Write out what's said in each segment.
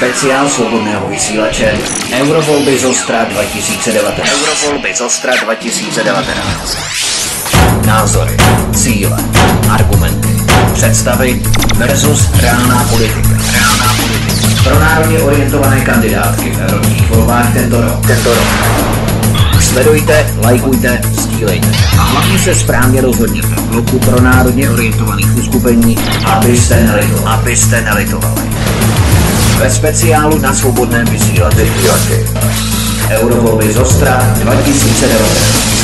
Speciál svobodného vysílače Eurovolby z Ostra 2019. Eurovolby z Ostra 2019. Názory, cíle, argumenty, představy versus reálná politika. Reálná politika. Pro národně orientované kandidátky v evropských volbách tento rok. Tento rok. Sledujte, lajkujte, sdílejte. A hlavně se správně rozhodněte v bloku pro národně orientovaných uskupení, abyste nelitovali. Abyste nelitovali. Ve speciálu na svobodném vysílači Eurovolby z Ostra 2019.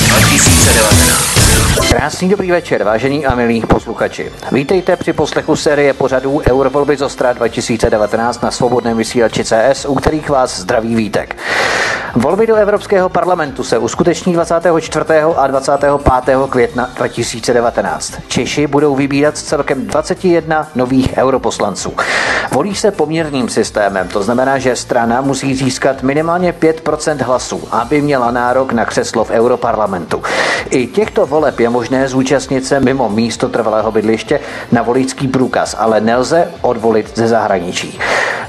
2019. Krásný dobrý večer, vážení a milí posluchači. Vítejte při poslechu série pořadů Eurovolby z Ostra 2019 na svobodném vysílači CS, u kterých vás zdraví vítek. Volby do Evropského parlamentu se uskuteční 24. a 25. května 2019. Češi budou vybírat celkem 21 nových europoslanců. Volí se poměrným systémem, to znamená, že strana musí získat minimálně 5% hlasů, aby měla nárok na křeslo v Europarlamentu. I těchto voleb je možné zúčastnit se mimo místo trvalého bydliště na voličský průkaz, ale nelze odvolit ze zahraničí.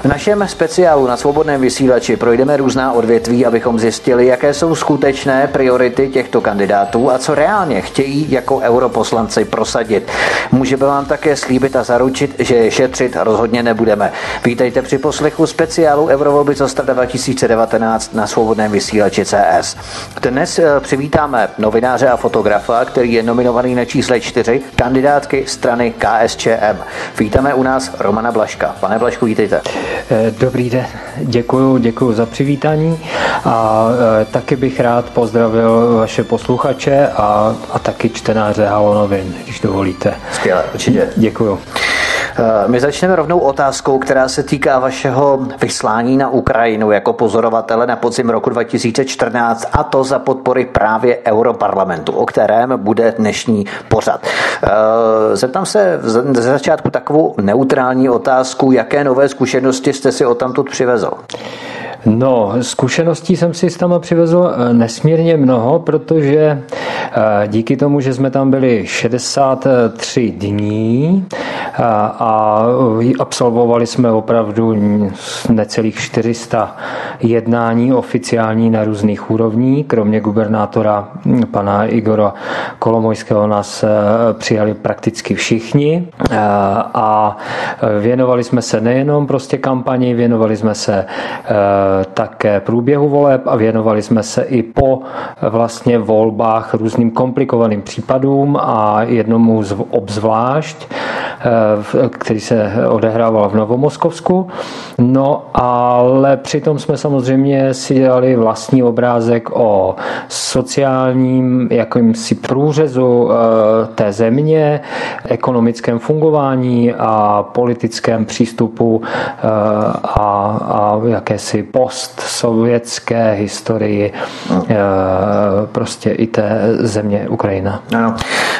V našem speciálu na svobodném vysílači projdeme různá odvětví, abychom zjistili, jaké jsou skutečné priority těchto kandidátů a co reálně chtějí jako europoslanci prosadit. Můžeme vám také slíbit a zaručit, že šetřit rozhodně nebudeme. Vítejte při poslechu speciálu Eurovolby z 2019 na svobodném vysílači CS. Dnes eh, přivítáme novináře a fotografa, který je nominovaný na čísle 4 kandidátky strany KSČM. Vítáme u nás Romana Blaška. Pane Blašku, vítejte. Eh, dobrý den, děkuji, děkuji za přivítání a eh, taky bych rád pozdravil vaše posluchače a, a taky čtenáře Halo novin, když dovolíte. Skvěle, určitě. Děkuji. Eh, my začneme rovnou otázkou, která se týká vašeho vyslání na Ukrajinu jako pozorovatele na podzim roku 2014 a to za podpory právě Europarlamentu, o kterém bude dnešní pořad. Zeptám se ze začátku takovou neutrální otázku, jaké nové zkušenosti jste si o tamtud přivezl? No, zkušeností jsem si tam přivezl eh, nesmírně mnoho, protože eh, díky tomu, že jsme tam byli 63 dní eh, a absolvovali jsme opravdu necelých 400 jednání oficiální na různých úrovních, kromě gubernátora hm, pana Igora Kolomojského nás přijali prakticky všichni. A věnovali jsme se nejenom prostě kampani, věnovali jsme se také průběhu voleb a věnovali jsme se i po vlastně volbách různým komplikovaným případům a jednomu obzvlášť, který se odehrával v Novomoskovsku. No ale přitom jsme samozřejmě si dělali vlastní obrázek o sociálním jakýmsi průřezu eh, té země, ekonomickém fungování a politickém přístupu eh, a, a jakési postsovětské historii eh, prostě i té země Ukrajina. Ano.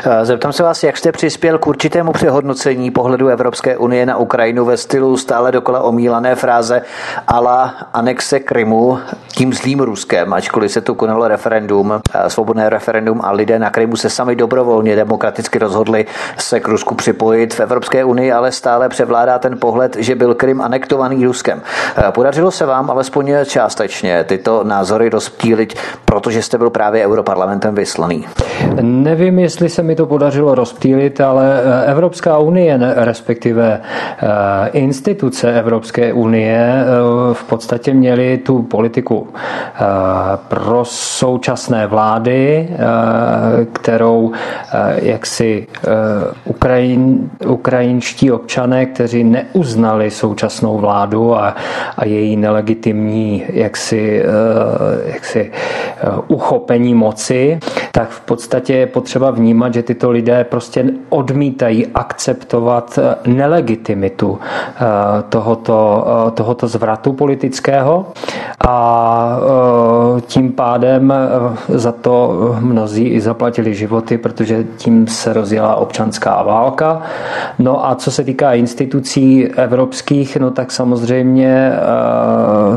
Eh, zeptám se vás, jak jste přispěl k určitému přehodnocení pohledu Evropské unie na Ukrajinu ve stylu stále dokola omílané fráze ala anexe Krymu tím zlým Ruskem, ačkoliv se tu konalo referendum, eh, svobodné referendum a lidé na Krymu se sami dobrovolně demokraticky rozhodli se k Rusku připojit v Evropské unii, ale stále převládá ten pohled, že byl Krym anektovaný Ruskem. Podařilo se vám alespoň částečně tyto názory rozptýlit, protože jste byl právě europarlamentem vyslaný? Nevím, jestli se mi to podařilo rozptýlit, ale eh, Evropská unie, respektive eh, instituce Evropské unie eh, v podstatě měly tu politiku pro současné vlády, kterou jaksi Ukrajin, ukrajinští občané, kteří neuznali současnou vládu a, a její nelegitimní legitimní jaksi, eh, jaksi eh, uchopení moci, tak v podstatě je potřeba vnímat, že tyto lidé prostě odmítají akceptovat eh, nelegitimitu tohoto, tohoto zvratu politického a tím pádem za to mnozí i zaplatili životy, protože tím se rozjela občanská válka. No a co se týká institucí evropských, no tak samozřejmě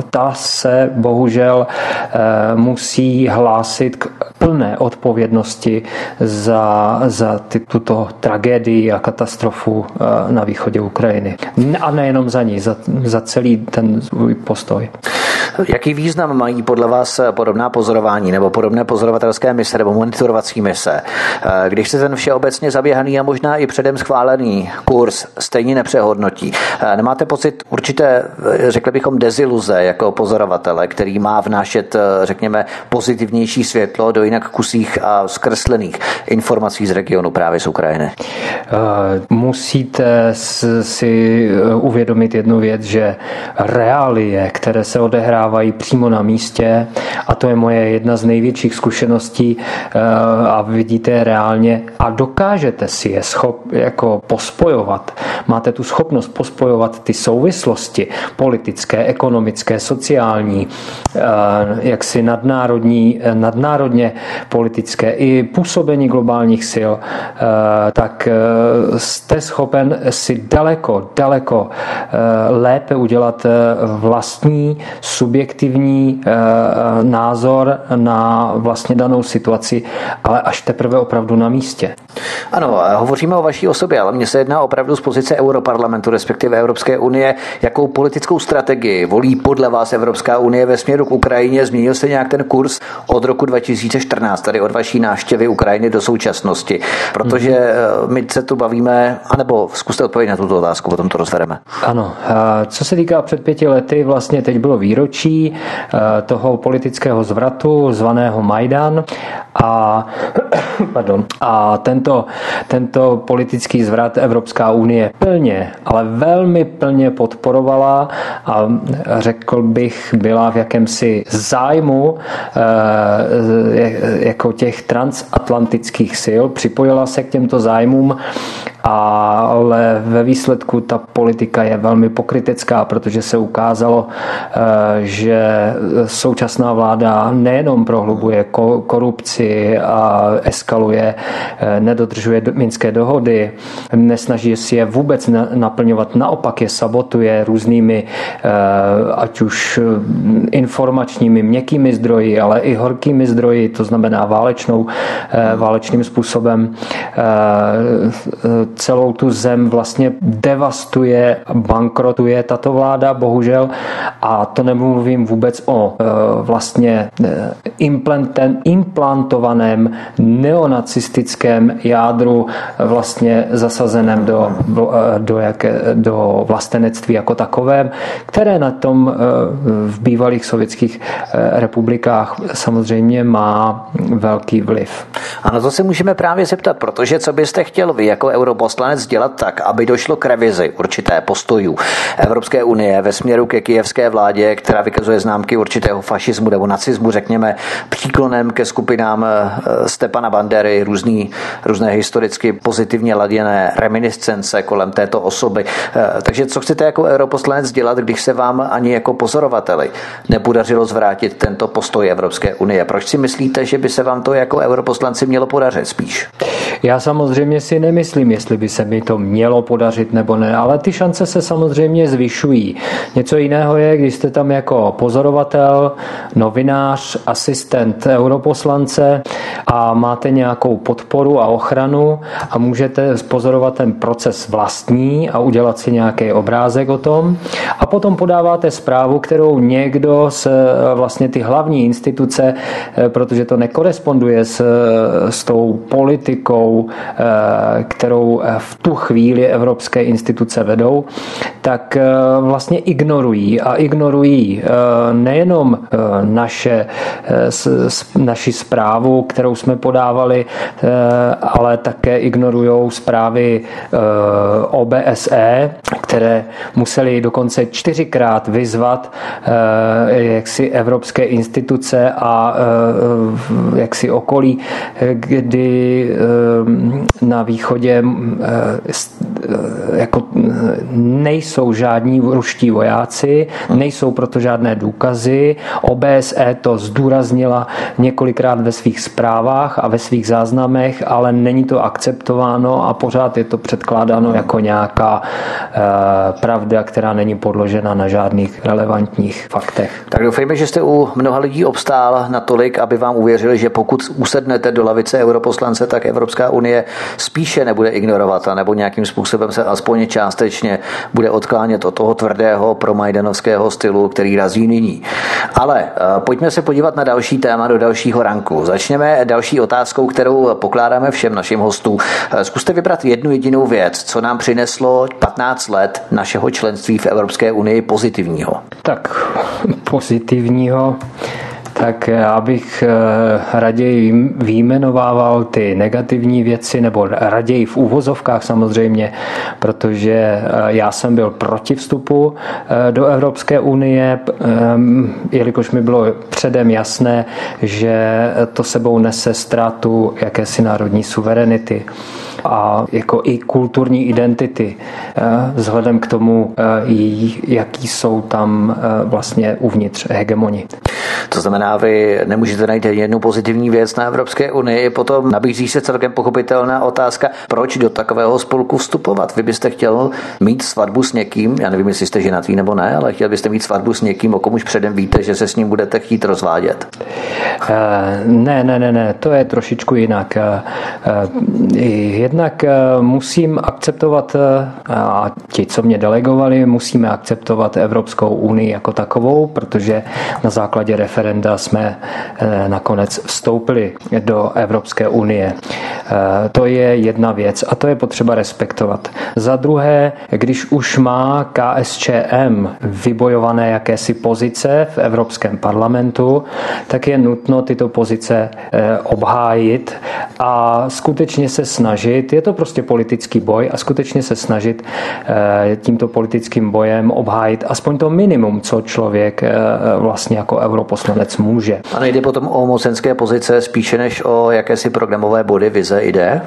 ta se bohužel eh, musí hlásit k plné odpovědnosti za, za tuto tragédii a katastrofu katastrofu na východě Ukrajiny. A nejenom za ní, za, za celý ten svůj postoj. Jaký význam mají podle vás podobná pozorování nebo podobné pozorovatelské mise nebo monitorovací mise, když se ten všeobecně zaběhaný a možná i předem schválený kurz stejně nepřehodnotí? Nemáte pocit určité, řekli bychom, deziluze jako pozorovatele, který má vnášet, řekněme, pozitivnější světlo do jinak kusích a zkreslených informací z regionu právě z Ukrajiny? Musíte si uvědomit jednu věc, že reálie, které se odehrávají přímo na místě, a to je moje jedna z největších zkušeností eh, a vidíte je reálně a dokážete si je schop, jako pospojovat. Máte tu schopnost pospojovat ty souvislosti politické, ekonomické, sociální, eh, jaksi nadnárodní, eh, nadnárodně politické i působení globálních sil, tak jste schopen si daleko, daleko lépe udělat vlastní subjektivní názor na vlastně danou situaci, ale až teprve opravdu na místě. Ano, hovoříme o vaší osobě, ale mně se jedná opravdu z pozice Europarlamentu, respektive Evropské unie. Jakou politickou strategii volí podle vás Evropská unie ve směru k Ukrajině? Změnil se nějak ten kurz od roku 2014, tady od vaší návštěvy Ukrajiny do současnosti? Protože my se tu bavíme, anebo zkuste odpovědět na tuto otázku, potom to rozvedeme. Ano, co se týká před pěti lety, vlastně teď bylo výročí eh, toho politického zvratu zvaného Majdan a, pardon, a tento, tento politický zvrat Evropská unie plně, ale velmi plně podporovala a řekl bych, byla v jakémsi zájmu e, jako těch transatlantických sil, připojila se k těmto zájmům ale ve výsledku ta politika je velmi pokrytecká, protože se ukázalo, eh, že současná vláda nejenom prohlubuje korupci a eskaluje, eh, nedodržuje minské dohody, nesnaží si je vůbec naplňovat, naopak je sabotuje různými, eh, ať už informačními, měkkými zdroji, ale i horkými zdroji, to znamená válečnou, válečným způsobem celou tu zem vlastně devastuje, bankrotuje tato vláda, bohužel. A to nemluvím vůbec o e, vlastně e, implantovaném neonacistickém jádru vlastně zasazeném do, e, do, jaké, do vlastenectví jako takovém, které na tom v bývalých sovětských republikách samozřejmě má velký vliv. A na to se můžeme právě zeptat, protože co byste chtěl vy jako euro europoslanec dělat tak, aby došlo k revizi určité postojů Evropské unie ve směru ke kijevské vládě, která vykazuje známky určitého fašismu nebo nacismu, řekněme, příklonem ke skupinám eh, Stepana Bandery, různý, různé historicky pozitivně laděné reminiscence kolem této osoby. Eh, takže co chcete jako europoslanec dělat, když se vám ani jako pozorovateli nepodařilo zvrátit tento postoj Evropské unie? Proč si myslíte, že by se vám to jako europoslanci mělo podařit spíš? Já samozřejmě si nemyslím, jestli by se mi to mělo podařit nebo ne, ale ty šance se samozřejmě zvyšují. Něco jiného je, když jste tam jako pozorovatel, novinář, asistent europoslance a máte nějakou podporu a ochranu a můžete pozorovat ten proces vlastní a udělat si nějaký obrázek o tom a potom podáváte zprávu, kterou někdo z vlastně ty hlavní instituce, eh, protože to nekoresponduje s, s tou politikou, eh, Eh, v tu chvíli evropské instituce vedou, tak eh, vlastně ignorují a ignorují eh, nejenom naše, naši zprávu, kterou jsme podávali, ale také ignorují zprávy OBSE, které museli dokonce čtyřikrát vyzvat jaksi evropské instituce a jaksi okolí, kdy na východě jako nejsou žádní ruští vojáci, nejsou proto žádné důkazy. OBSE to zdůraznila několikrát ve svých zprávách a ve svých záznamech, ale není to akceptováno a pořád je to předkládáno jako nějaká eh, pravda, která není podložena na žádných relevantních faktech. Tak doufejme, že jste u mnoha lidí obstál natolik, aby vám uvěřili, že pokud usednete do lavice europoslance, tak Evropská unie spíše nebude ignorovat tolerovat, nebo nějakým způsobem se aspoň částečně bude odklánět od toho tvrdého promajdenovského stylu, který razí nyní. Ale eh, pojďme se podívat na další téma do dalšího ranku. Začněme další otázkou, kterou pokládáme všem našim hostům. Eh, zkuste vybrat jednu jedinou věc, co nám přineslo 15 let našeho členství v Evropské unii pozitivního. Tak pozitivního tak já bych eh, raději výjmenovával ty negativní věci, nebo raději v úvozovkách samozřejmě, protože eh, já jsem byl proti vstupu eh, do Evropské unie, jelikož mi bylo předem jasné, že to sebou nese ztrátu jakési národní suverenity a jako i kulturní identity vzhledem k tomu, jaký jsou tam vlastně uvnitř hegemoni. To znamená, vy nemůžete najít jednu pozitivní věc na Evropské unii, potom nabízí se celkem pochopitelná otázka, proč do takového spolku vstupovat. Vy byste chtěl mít svatbu s někým, já nevím, jestli jste ženatý nebo ne, ale chtěl byste mít svatbu s někým, o kom už předem víte, že se s ním budete chtít rozvádět. Ne, ne, ne, ne, to je trošičku jinak. Uh, jednak uh, musím akceptovat, a ti, co mě delegovali, musíme akceptovat Evropskou unii jako takovou, protože na základě referenda jsme eh, nakonec vstoupili do Evropské unie. Eh, to je jedna věc a to je potřeba respektovat. Za druhé, když už má KSČM vybojované jakési pozice v Evropském parlamentu, tak je nutno tyto pozice eh, obhájit a skutečně se snažit, je to prostě politický boj a skutečně se snažit tímto politickým bojem obhájit aspoň to minimum, co člověk vlastně jako europoslanec může. A nejde potom o mocenské pozice spíše než o jakési programové body, vize, jde?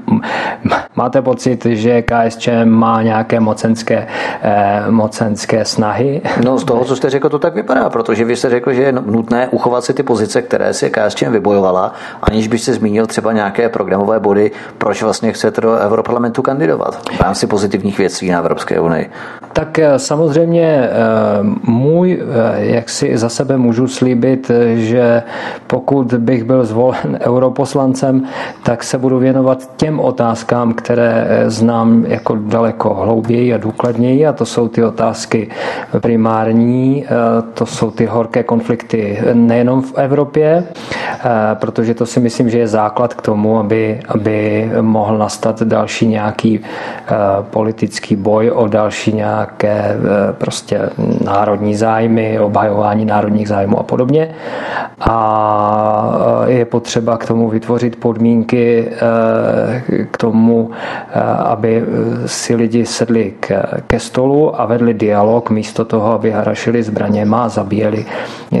Máte pocit, že KSČ má nějaké mocenské, eh, mocenské snahy? No z toho, co jste řekl, to tak vypadá, protože vy jste řekl, že je nutné uchovat si ty pozice, které si KSČ vybojovala, aniž byste zmínil třeba nějaké programové body, proč vlastně chcete do Europarlamentu kandidovat v rámci pozitivních věcí na Evropské unii. Tak eh, samozřejmě eh, můj, eh, jak si za sebe můžu slíbit, že pokud bych byl zvolen europoslancem, tak se budu věnovat těm otázkám, které znám jako daleko hlouběji a důkladněji a to jsou ty otázky primární, to jsou ty horké konflikty nejenom v Evropě, protože to si myslím, že je základ k tomu, aby, aby mohl nastat další nějaký politický boj o další nějaké prostě národní zájmy, obhajování národních zájmů a podobně. A je potřeba k tomu vytvořit podmínky eh, k tomu, eh, aby si lidi sedli ke stolu a vedli dialog místo toho, aby harašili zbraněma zabíjeli eh,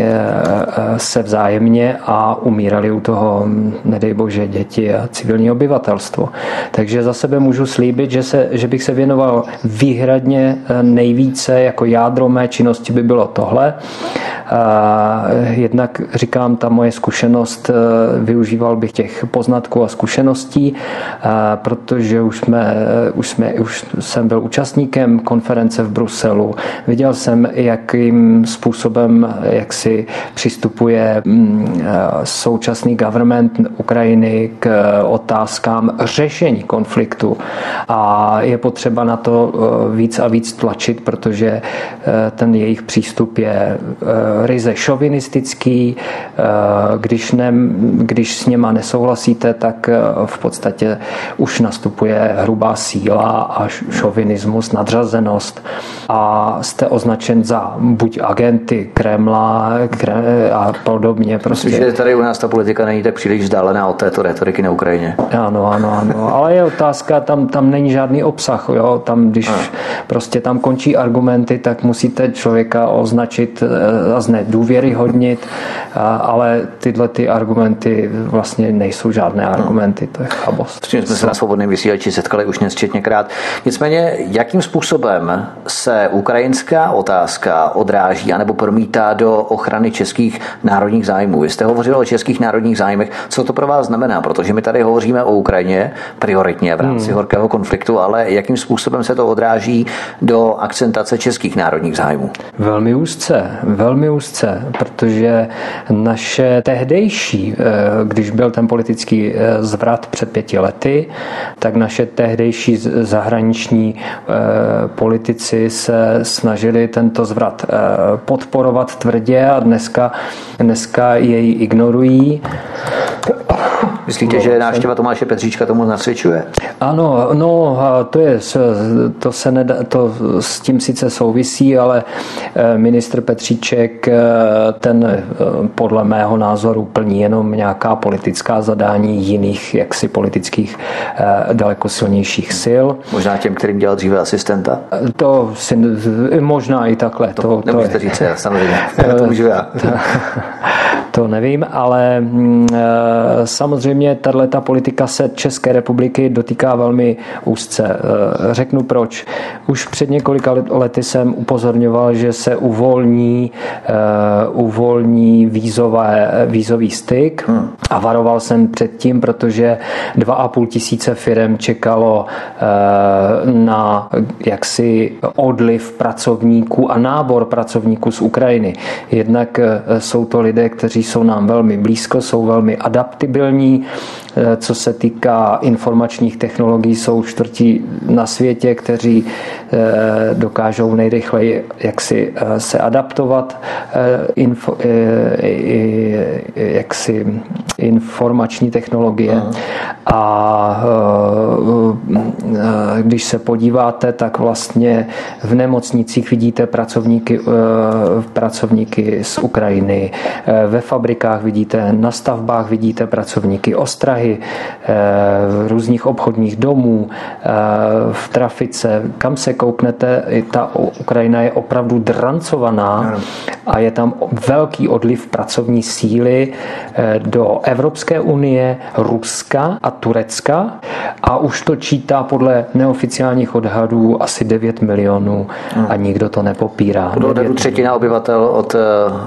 se vzájemně a umírali u toho, nedej bože, děti a civilní obyvatelstvo. Takže za sebe můžu slíbit, že, se, že bych se věnoval výhradně nejvíce jako jádro mé činnosti by bylo tohle. Jednak říkám, ta moje zkušenost, využíval bych těch poznatků a zkušeností, protože už, jsme, už, jsme, už jsem byl účastníkem konference v Bruselu. Viděl jsem, jakým způsobem, jak si přistupuje mm, současný government Ukrajiny k otázkám řešení konfliktu. A je potřeba na to e, víc a víc tlačit, protože ten jejich přístup je ryze šovinistický, eh, když, ne, když s něma nesouhlasíte, tak eh, v podstatě už nastupuje hrubá síla a šovinismus, nadřazenost a jste označen za buď agenty Kremla a podobně. Prostě. Myslím, že tady u nás ta politika není tak příliš vzdálená od této retoriky na Ukrajině. Ano, ano, ano. Ale je otázka, tam, tam není žádný obsah. Jo? Tam, když a. prostě tam končí argumenty, tak musíte člověka označit eh, a zne důvěryhodnit, ale tyhle ty argumenty vlastně nejsou žádné argumenty, to je chabost. S jsme se na svobodném vysílači setkali už nesčetněkrát. Nicméně, jakým způsobem se ukrajinská otázka odráží anebo promítá do ochrany českých národních zájmů? Vy jste hovořil o českých národních zájmech. Co to pro vás znamená? Protože my tady hovoříme o Ukrajině prioritně v rámci hmm. horkého konfliktu, ale jakým způsobem se to odráží do akcentace českých národních zájmů? Velmi úzce, velmi úzce, protože naše tehdejší, eh, když byl ten politický eh, zvrat před pěti lety, tak naše tehdejší zahraniční politici se snažili tento zvrat podporovat tvrdě a dneska, dneska jej ignorují. Myslíte, že návštěva Tomáše Petříčka tomu nasvědčuje? Ano, no to je, to se nedá, to s tím sice souvisí, ale eh, ministr Petříček eh, ten eh, podle mého názoru plní jenom nějaká politická zadání jiných jaksi politických daleko silnějších sil. Možná těm, kterým dělal dříve asistenta? To si možná i takhle. To, to nemůžete je... říct, samozřejmě. to můžu já. To nevím, ale mm, samozřejmě tato politika se České republiky dotýká velmi úzce. Řeknu proč. Už před několika lety jsem upozorňoval, že se uvolní, uh, uvolní vízové, vízový styk hmm. a varoval jsem před tím, protože 2,5 tisíce firm čekalo na jaksi odliv pracovníků a nábor pracovníků z Ukrajiny. Jednak jsou to lidé, kteří jsou nám velmi blízko, jsou velmi adaptibilní, co se týká informačních technologií, jsou čtvrtí na světě, kteří Eh, dokážou nejrychleji jaksi eh, se adaptovat eh, info, jaksi informační technologie. A když se podíváte, tak vlastně v nemocnicích vidíte pracovníky, pracovníky z Ukrajiny, ve fabrikách vidíte, na stavbách vidíte pracovníky ostrahy, v různých obchodních domů, v trafice, kam se kouknete, ta Ukrajina je opravdu drancovaná a je tam velký odliv pracovní síly eh, do Evropské unie, Ruska a Turecka a už to čítá podle neoficiálních odhadů asi 9 milionů a nikdo to nepopírá. Podle odhadu třetina obyvatel od eh,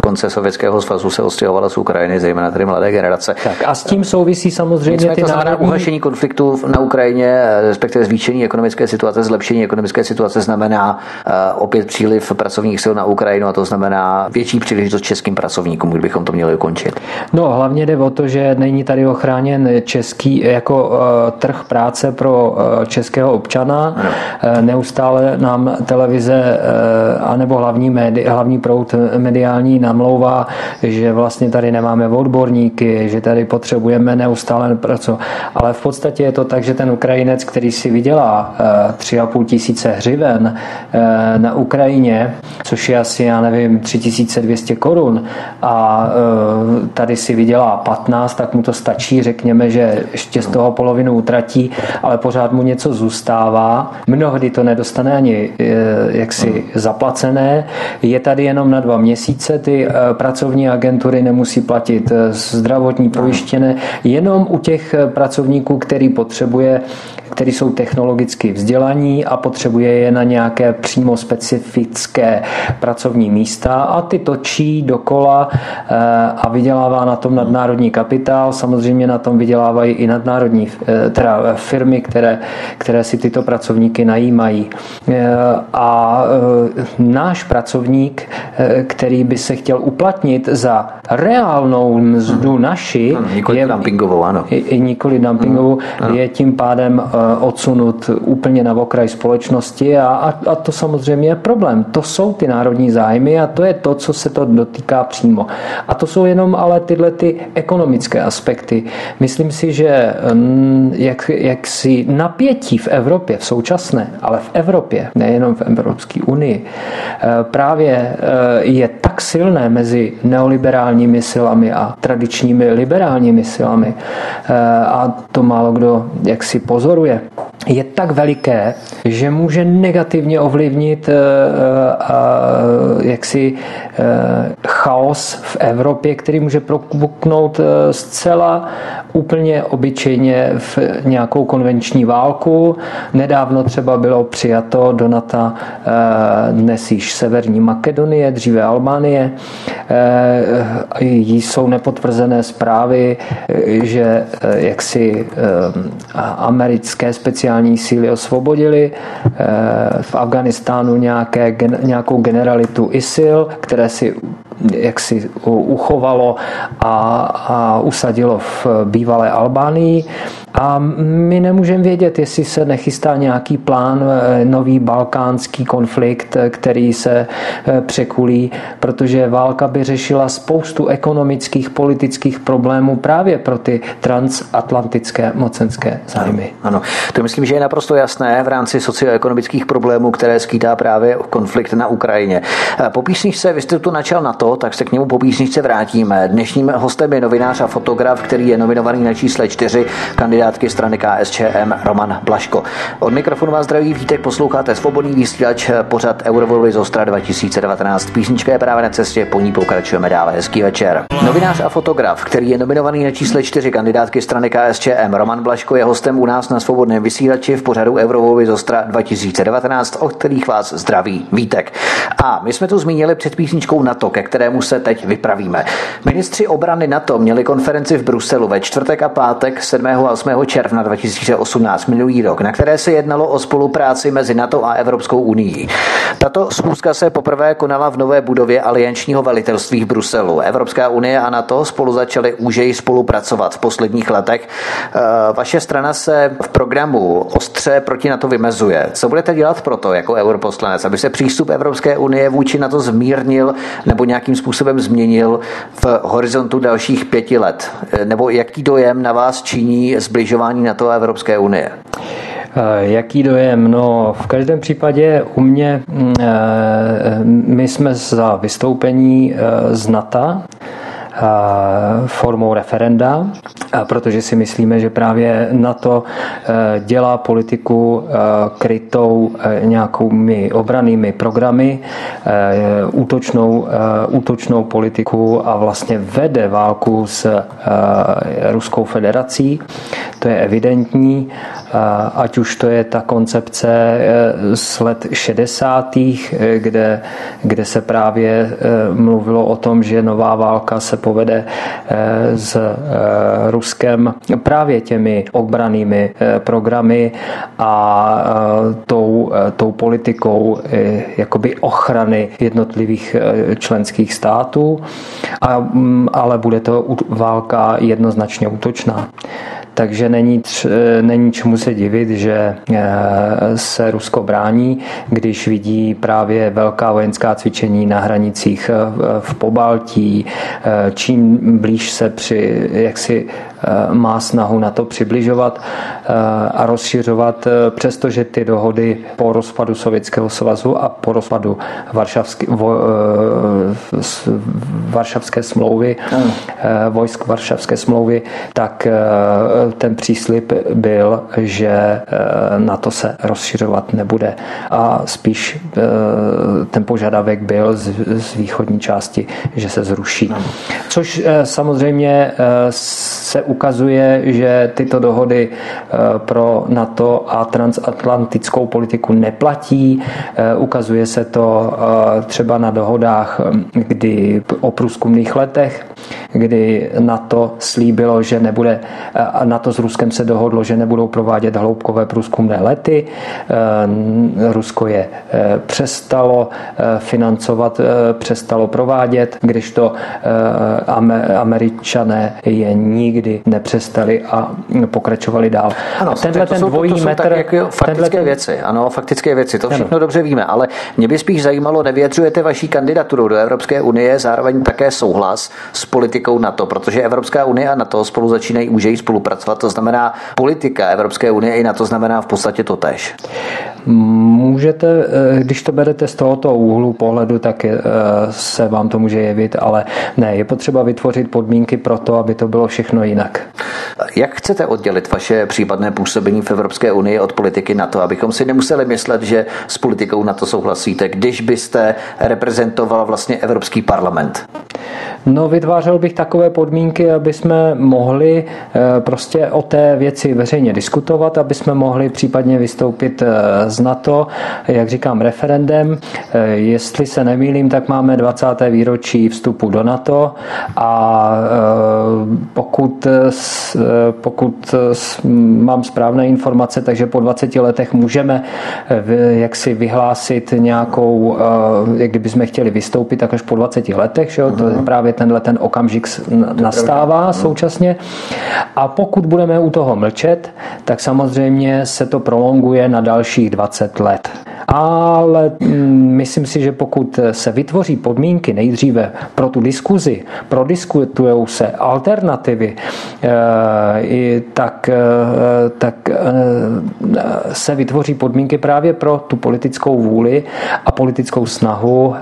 konce Sovětského svazu se ostěhovala z Ukrajiny, zejména tedy mladé generace. Tak a s tím souvisí samozřejmě Nicméně ty to znamená národní... uhašení konfliktu na Ukrajině, eh, respektive zvýšení ekonomické situace, zlepšení ekonomické situace znamená opět příliv pracovních sil na Ukrajinu a to znamená větší příležitost českým pracovníkům, kdybychom to měli ukončit? No, hlavně jde o to, že není tady ochráněn český jako uh, trh práce pro uh, českého občana. Uh, neustále nám televize uh, anebo hlavní, médi, hlavní proud mediální namlouvá, že vlastně tady nemáme odborníky, že tady potřebujeme neustále pracovat. Ale v podstatě je to tak, že ten Ukrajinec, který si vydělá uh, 3,5 tisíce hřiven na Ukrajině, což je asi, já nevím, 3200 200 korun a e, tady si vydělá 15, tak mu to stačí, řekněme, že ještě z toho polovinu utratí, ale pořád mu něco zůstává. Mnohdy to nedostane ani e, jaksi zaplacené. Je tady jenom na dva měsíce, ty e, pracovní agentury nemusí platit zdravotní pojištěné, jenom u těch pracovníků, který potřebuje který jsou technologicky vzdělaní a potřebuje je na nějaké přímo specifické pracovní místa a ty točí dokola eh, a vydělává na tom nadnárodní kapitál. Samozřejmě na tom vydělávají i nadnárodní eh, teda firmy, které, které si tyto pracovníky najímají. Eh, a náš pracovník, který by se chtěl uplatnit za reálnou mzdu naši, nikoli je, dumpingovou, ano. Nikoli dumpingovou, ano. je tím pádem odsunut úplně na okraj společnosti a, a, a to samozřejmě je problém. To jsou ty národní zájmy a to je to, co se to dotýká přímo. A to jsou jenom ale tyhle ty ekonomické aspekty. Myslím si, že mm, jak, jak si napětí v Evropě, v současné, ale v Evropě, nejenom v Evropské unii, eh, právě eh, je tak silné mezi neoliberálními silami a tradičními liberálními silami eh, a to málo kdo jak si pozoruje, je. Tak veliké, že může negativně ovlivnit eh, eh, jaksi eh, chaos v Evropě, který může propuknout zcela úplně obyčejně v nějakou konvenční válku. Nedávno třeba bylo přijato do NATO dnes již Severní Makedonie, dříve Albánie. Jsou nepotvrzené zprávy, že jaksi americké speciální síly osvobodili v Afganistánu nějaké, nějakou generalitu ISIL, které si jaksi uchovalo a, a usadilo v bývalé Albánii. A my nemůžeme vědět, jestli se nechystá nějaký plán, eh, nový balkánský konflikt, eh, který se eh, překulí, protože válka by řešila spoustu ekonomických, politických problémů právě pro ty transatlantické mocenské zájmy. Ano, ano. to myslím, že je naprosto jasné v rámci socioekonomických problémů, které skýtá právě konflikt na Ukrajině. Po písničce, vy jste tu načal na to, tak se k němu po písničce vrátíme. Dnešním hostem je novinář a fotograf, který je nominovaný na čísle 4, kandidát kandidátky strany KSČM Roman Blaško. Od mikrofonu vás zdraví vítek, posloucháte svobodný vysílač pořad Eurovolby z Ostra 2019. Písnička je právě na cestě, po ní pokračujeme dále. Hezký večer. Novinář a fotograf, který je nominovaný na čísle 4 kandidátky strany KSČM Roman Blaško je hostem u nás na svobodném vysílači v pořadu Eurovolby z Ostra 2019, o kterých vás zdraví vítek. A my jsme tu zmínili před písničkou NATO, ke kterému se teď vypravíme. Ministři obrany NATO měli konferenci v Bruselu ve čtvrtek a pátek 7. a 8 června 2018 minulý rok, na které se jednalo o spolupráci mezi NATO a Evropskou unii. Tato schůzka se poprvé konala v nové budově aliančního velitelství v Bruselu. Evropská unie a NATO spolu začaly úžeji spolupracovat v posledních letech. Eh, vaše strana se v programu ostře proti NATO vymezuje. Co budete dělat proto jako europoslanec, aby se přístup Evropské unie vůči NATO zmírnil nebo nějakým způsobem změnil v horizontu dalších pěti let? Eh, nebo jaký dojem na vás činí zbližování zbližování NATO a Evropské unie? Eh, jaký dojem? No, v každém případě u mě, mm, eh, my jsme za vystoupení eh, z NATO formou referenda, protože si myslíme, že právě na to dělá politiku krytou nějakými obranými programy, útočnou, útočnou politiku a vlastně vede válku s Ruskou federací. To je evidentní ať už to je ta koncepce z let 60., eh, kde, kde se právě mluvilo o tom, že nová válka se povede s Ruskem právě těmi obranými programy a tou, tou politikou jakoby ochrany jednotlivých členských států, a, mm, ale bude to válka jednoznačně útočná. Takže není, tř, není čemu se divit, že eh, se Rusko brání, když vidí právě velká vojenská cvičení na hranicích eh, v Pobaltí, čím blíž se při jaksi Eh, má snahu na to přibližovat eh, a rozšiřovat, eh, přestože ty dohody po rozpadu Sovětského svazu a po rozpadu Varšavské, vo, Varšavské smlouvy, vojsk Varšavské smlouvy, tak ten příslip byl, že na to se rozšiřovat nebude. A spíš ten požadavek byl z, z východní části, že se zruší. Což samozřejmě se ukazuje, že tyto dohody eh, pro NATO a transatlantickou politiku neplatí. Eh, ukazuje se to eh, třeba na dohodách, kdy o průzkumných letech, kdy NATO slíbilo, že nebude, a NATO s Ruskem se dohodlo, že nebudou provádět hloubkové průzkumné lety. Rusko je přestalo financovat, přestalo provádět, když to američané je nikdy nepřestali a pokračovali dál. Ano, tenhle to ten dvojí to, to metr... Tak jako faktické ten... věci, ano, faktické věci, to všechno ano. dobře víme, ale mě by spíš zajímalo, nevěřujete vaší kandidaturu do Evropské unie zároveň také souhlas s politikou NATO, protože Evropská unie a NATO spolu začínají už spolupracovat, to znamená politika Evropské unie i NATO znamená v podstatě to tež. Můžete, eh, když to berete z tohoto úhlu pohledu, tak eh, se vám to může jevit, ale ne, je potřeba vytvořit podmínky pro to, aby to bylo všechno jinak. Jak chcete oddělit vaše případné působení v Evropské unii od politiky NATO, abychom si nemuseli myslet, že s politikou NATO souhlasíte, když byste reprezentoval vlastně Evropský parlament? No, vytvářel bych takové podmínky, aby jsme mohli prostě o té věci veřejně diskutovat, aby jsme mohli případně vystoupit z NATO, jak říkám, referendem. Jestli se nemýlím, tak máme 20. výročí vstupu do NATO a pokud, pokud mám správné informace, takže po 20 letech můžeme jak si vyhlásit nějakou, jak kdyby jsme chtěli vystoupit, tak až po 20 letech, že jo? to je právě tenhle ten okamžik nastává současně. A pokud budeme u toho mlčet, tak samozřejmě se to prolonguje na dalších 20 let. Ale mm, myslím si, že pokud se vytvoří podmínky nejdříve pro tu diskuzi, prodiskutují se alternativy, eh, tak, eh, tak eh, se vytvoří podmínky právě pro tu politickou vůli a politickou snahu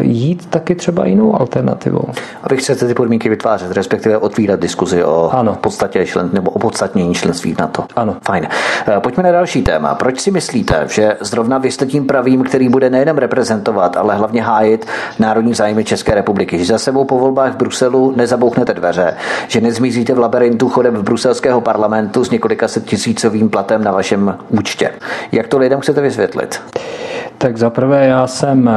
jít taky třeba jinou alternativou. A vy chcete ty podmínky vytvářet, respektive otvírat diskuzi o ano. podstatě člen, nebo o podstatnění členství na to. Ano. Fajn. Pojďme na další téma. Proč si myslíte, že zrovna vy tím pravým, který bude nejenom reprezentovat, ale hlavně hájit národní zájmy České republiky. Že za sebou po volbách v Bruselu nezabouchnete dveře, že nezmizíte v labirintu chodem v bruselského parlamentu s několika set tisícovým platem na vašem účtě. Jak to lidem chcete vysvětlit? Tak zaprvé já jsem eh,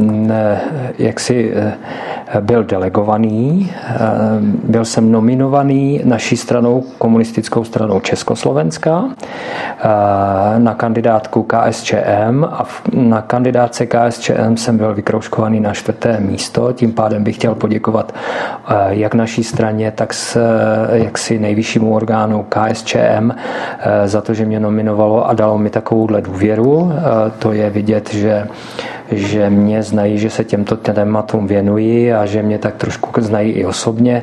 ne, jaksi eh, byl delegovaný, eh, byl jsem nominovaný naší stranou, komunistickou stranou Československa, na kandidátku KSČM a na kandidátce KSČM jsem byl vykrouškovaný na čtvrté místo, tím pádem bych chtěl poděkovat jak naší straně, tak s jaksi nejvyššímu orgánu KSČM za to, že mě nominovalo a dalo mi takovouhle důvěru. To je vidět, že, že mě znají, že se těmto tématům věnuji a že mě tak trošku znají i osobně.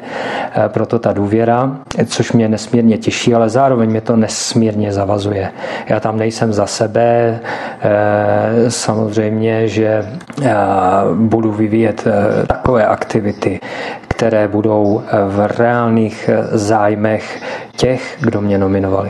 Eh, proto ta důvěra, což mě nesmírně těší, ale zároveň mě to nesmírně zavazuje. Já tam nejsem za sebe, eh, samozřejmě, že eh, budu vyvíjet takové aktivity, které budou v reálných zájmech těch, kdo mě nominovali.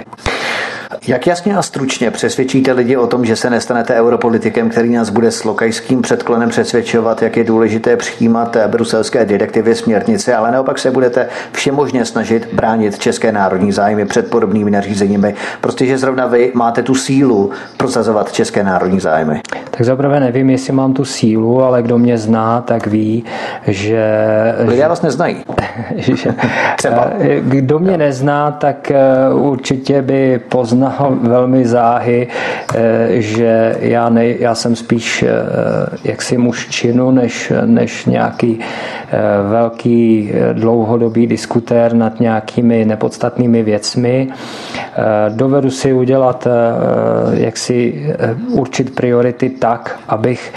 Jak jasně a stručně přesvědčíte lidi o tom, že se nestanete europolitikem, který nás bude s lokajským předklonem přesvědčovat, jak je důležité přijímat bruselské direktivy, směrnice, ale naopak se budete všemožně snažit bránit české národní zájmy před podobnými nařízeními, protože zrovna vy máte tu sílu prosazovat české národní zájmy. Tak zaprvé nevím, jestli mám tu sílu, ale kdo mě zná, tak ví, že... Lidé vás neznají. že, Třeba. Kdo mě nezná, tak eh, určitě by poznal velmi záhy, eh, že já, ne, já jsem spíš eh, jaksi mužčinu, než, než nějaký eh, velký dlouhodobý diskutér nad nějakými nepodstatnými věcmi. Dovedu si udělat, jak si určit priority tak, abych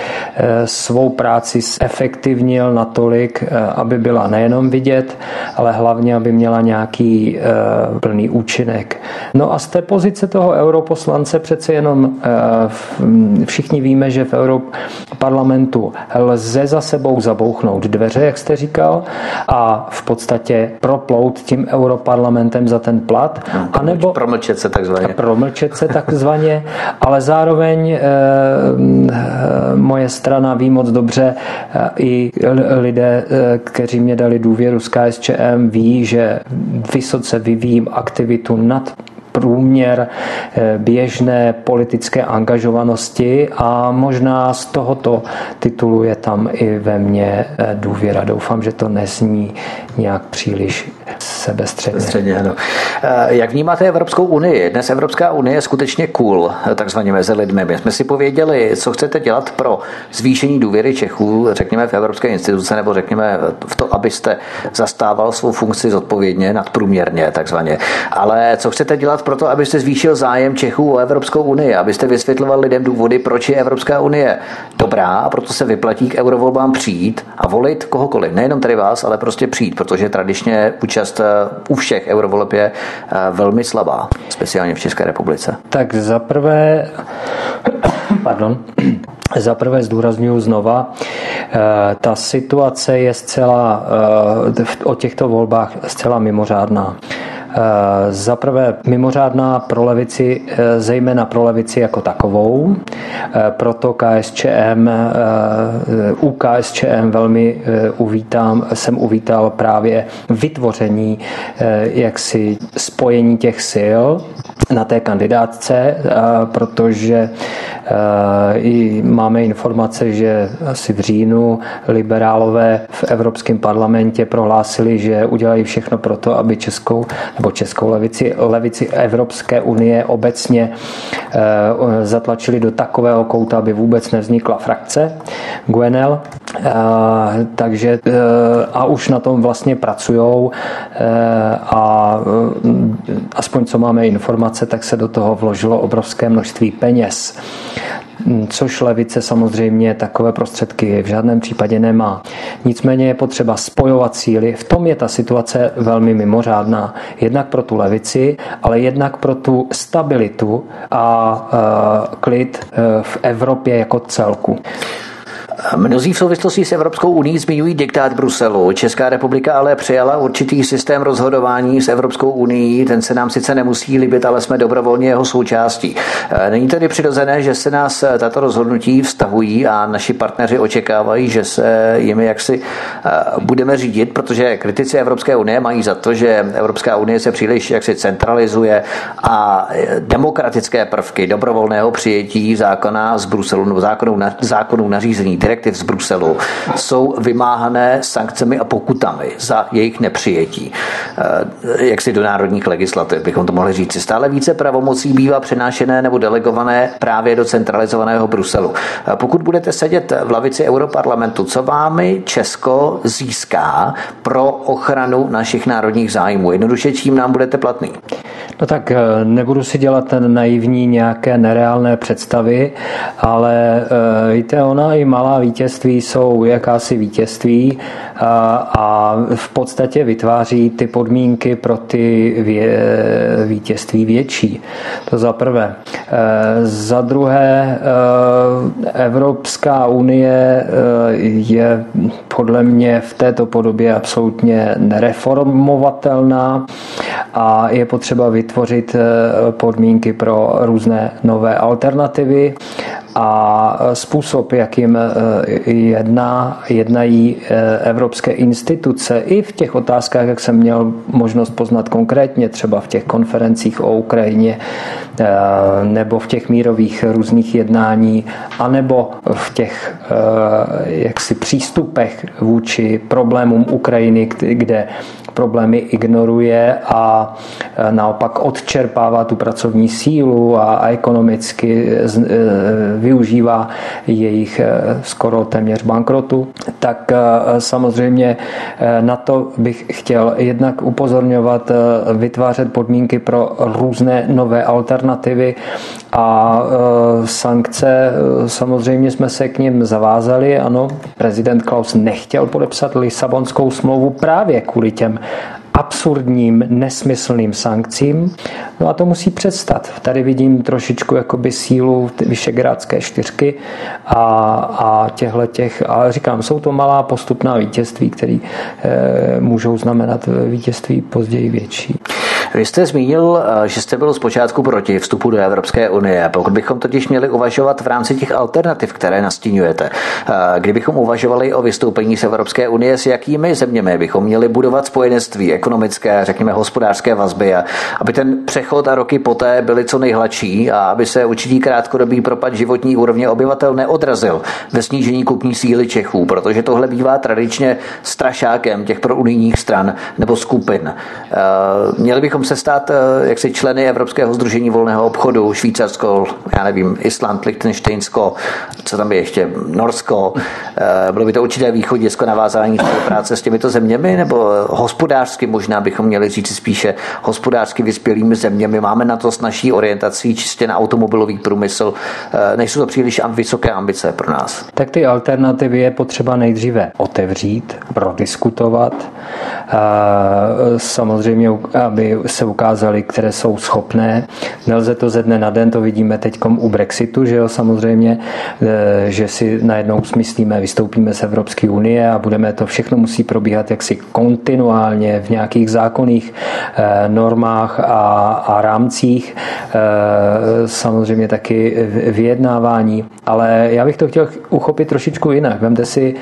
svou práci efektivnil natolik, aby byla nejenom vidět, ale hlavně, aby měla nějaký plný účinek. No a z té pozice toho europoslance přece jenom eh, všichni víme, že v europarlamentu lze za sebou zabouchnout dveře, jak jste říkal, a v podstatě proplout tím europarlamentem za ten plat. No, anebo promlčet se takzvaně. Promlčet se takzvaně, ale zároveň eh, moje strana ví moc dobře eh, i lidé, kteří mě dali důvěru s KSČM, ví, že vysoce vyvíjím aktivitu nad průměr eh, běžné politické angažovanosti a možná z tohoto titulu je tam i ve mně eh, důvěra. Doufám, že to nezní nějak příliš sebestředně. Středně, ano. Eh, jak vnímáte Evropskou unii? Dnes Evropská unie je skutečně cool, takzvaně mezi lidmi. My jsme si pověděli, co chcete dělat pro zvýšení důvěry Čechů, řekněme v evropské instituce, nebo řekněme v to, abyste zastával svou funkci zodpovědně, nadprůměrně, takzvaně. Ale co chcete dělat pro to, abyste zvýšil zájem Čechů o Evropskou unii, abyste vysvětloval lidem důvody, proč je Evropská unie dobrá a proto se vyplatí k eurovolbám přijít a volit kohokoliv. Nejenom tady vás, ale prostě přijít, protože tradičně účast u všech eurovoleb je eh, velmi slabá, speciálně v České republice. Tak za prvé, pardon, za prvé zdůraznuju znova, eh, ta situace je zcela eh, o těchto volbách zcela mimořádná. Za prvé mimořádná pro levici, zejména pro levici jako takovou, proto KSČM, u KSČM velmi uvítám, jsem uvítal právě vytvoření jaksi spojení těch sil na té kandidátce, protože máme informace, že asi v říjnu liberálové v Evropském parlamentě prohlásili, že udělají všechno pro to, aby českou nebo českou levici, levici Evropské unie obecně zatlačili do takového kouta, aby vůbec nevznikla frakce Gwenel. Takže a už na tom vlastně pracují a aspoň co máme informace, tak se do toho vložilo obrovské množství peněz což levice samozřejmě takové prostředky v žádném případě nemá. Nicméně je potřeba spojovat síly. V tom je ta situace velmi mimořádná. Jednak pro tu levici, ale jednak pro tu stabilitu a klid e, v Evropě jako celku. Mnozí v souvislosti s Evropskou uní zmiňují diktát Bruselu. Česká republika ale přijala určitý systém rozhodování s Evropskou unii. Ten se nám sice nemusí líbit, ale jsme dobrovolně jeho součástí. E, není tedy přirozené, že se nás tato rozhodnutí vztahují a naši partneři očekávají, že se jimi jaksi e, budeme řídit, protože kritici Evropské unie mají za to, že Evropská unie se příliš jaksi centralizuje a demokratické prvky dobrovolného přijetí zákona z Bruselu nebo zákonů, zákonů nařízení direktiv z Bruselu jsou vymáhané sankcemi a pokutami za jejich nepřijetí. Eh, jak si do národních legislativ, bychom to mohli říct. Stále více pravomocí bývá přenášené nebo delegované právě do centralizovaného Bruselu. Eh, pokud budete sedět v lavici Europarlamentu, co vámi Česko získá pro ochranu našich národních zájmů? Jednoduše, čím nám budete platný? No tak eh, nebudu si dělat ten naivní nějaké nereálné představy, ale víte, ona i malá vítězství jsou jakási vítězství a v podstatě vytváří ty podmínky pro ty vítězství větší. To za prvé. E, za druhé, e, Evropská unie e, je podle mě v této podobě absolutně nereformovatelná a je potřeba vytvořit podmínky pro různé nové alternativy a způsob, jakým jedná, jednají evropské instituce i v těch otázkách, jak jsem měl možnost poznat konkrétně, třeba v těch konferencích o Ukrajině nebo v těch mírových různých jednání, anebo v těch jaksi přístupech vůči problémům Ukrajiny, kde problémy ignoruje a e, naopak odčerpává tu pracovní sílu a ekonomicky e, využívá jejich skoro téměř bankrotu, tak samozřejmě na to bych chtěl jednak upozorňovat, vytvářet podmínky pro různé nové alternativy a sankce samozřejmě jsme se k ním zavázali. Ano, prezident Klaus nechtěl podepsat Lisabonskou smlouvu právě kvůli těm absurdním, nesmyslným sankcím. No a to musí přestat. Tady vidím trošičku jakoby sílu Vyšegrádské čtyřky a, a těchto těch, ale říkám, jsou to malá postupná vítězství, které e, můžou znamenat vítězství později větší. Vy jste zmínil, eh, že jste byl zpočátku proti vstupu do Evropské unie. Pokud bychom totiž měli uvažovat v rámci těch alternativ, které nastínujete, eh, kdybychom uvažovali o vystoupení z Evropské unie, s jakými zeměmi bychom měli budovat spojenectví, ekonomické, řekněme hospodářské vazby, a aby ten přechod a roky poté byly co nejhladší a aby se určitý krátkodobý propad životní úrovně obyvatel neodrazil ve snížení kupní síly Čechů, protože tohle bývá tradičně strašákem těch pro unijních stran nebo skupin. Eh, měli bychom bychom se stát eh, jaksi členy Evropského združení volného obchodu, Švýcarsko, já nevím, Island, Liechtensteinsko, co tam je ještě, Norsko. Eh, bylo by to určité východisko navázání spolupráce s těmito zeměmi, nebo hospodářsky možná bychom měli říct spíše hospodářsky vyspělými zeměmi. Máme na to s naší orientací čistě na automobilový průmysl. Eh, nejsou to příliš vysoké ambice pro nás. Tak ty alternativy je potřeba nejdříve otevřít, prodiskutovat. Samozřejmě, aby se ukázaly, které jsou schopné. Nelze to ze dne na den, to vidíme teď u Brexitu, že jo, samozřejmě, že si najednou smyslíme, vystoupíme z Evropské unie a budeme to všechno musí probíhat jaksi kontinuálně v nějakých zákonných normách a, a rámcích. Samozřejmě taky vyjednávání, ale já bych to chtěl uchopit trošičku jinak. Vemte si,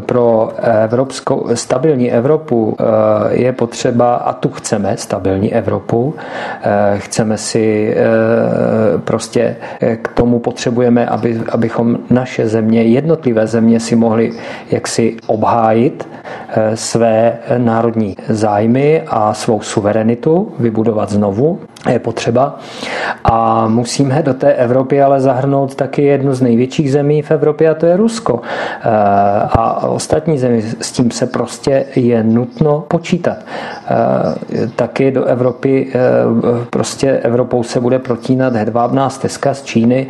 pro evropskou, stabilní Evropu eh, je potřeba, a tu chceme, stabilní Evropu, eh, chceme si eh, prostě k tomu potřebujeme, aby, abychom naše země, jednotlivé země si mohli jaksi obhájit své národní zájmy a svou suverenitu, vybudovat znovu, je potřeba. A musíme do té Evropy ale zahrnout taky jednu z největších zemí v Evropě a to je Rusko. Eh, a ostatní země, s tím se prostě je nutno počítat. Eh, taky do Evropy, eh, prostě Evropou se bude protínat hedvábná stezka z Číny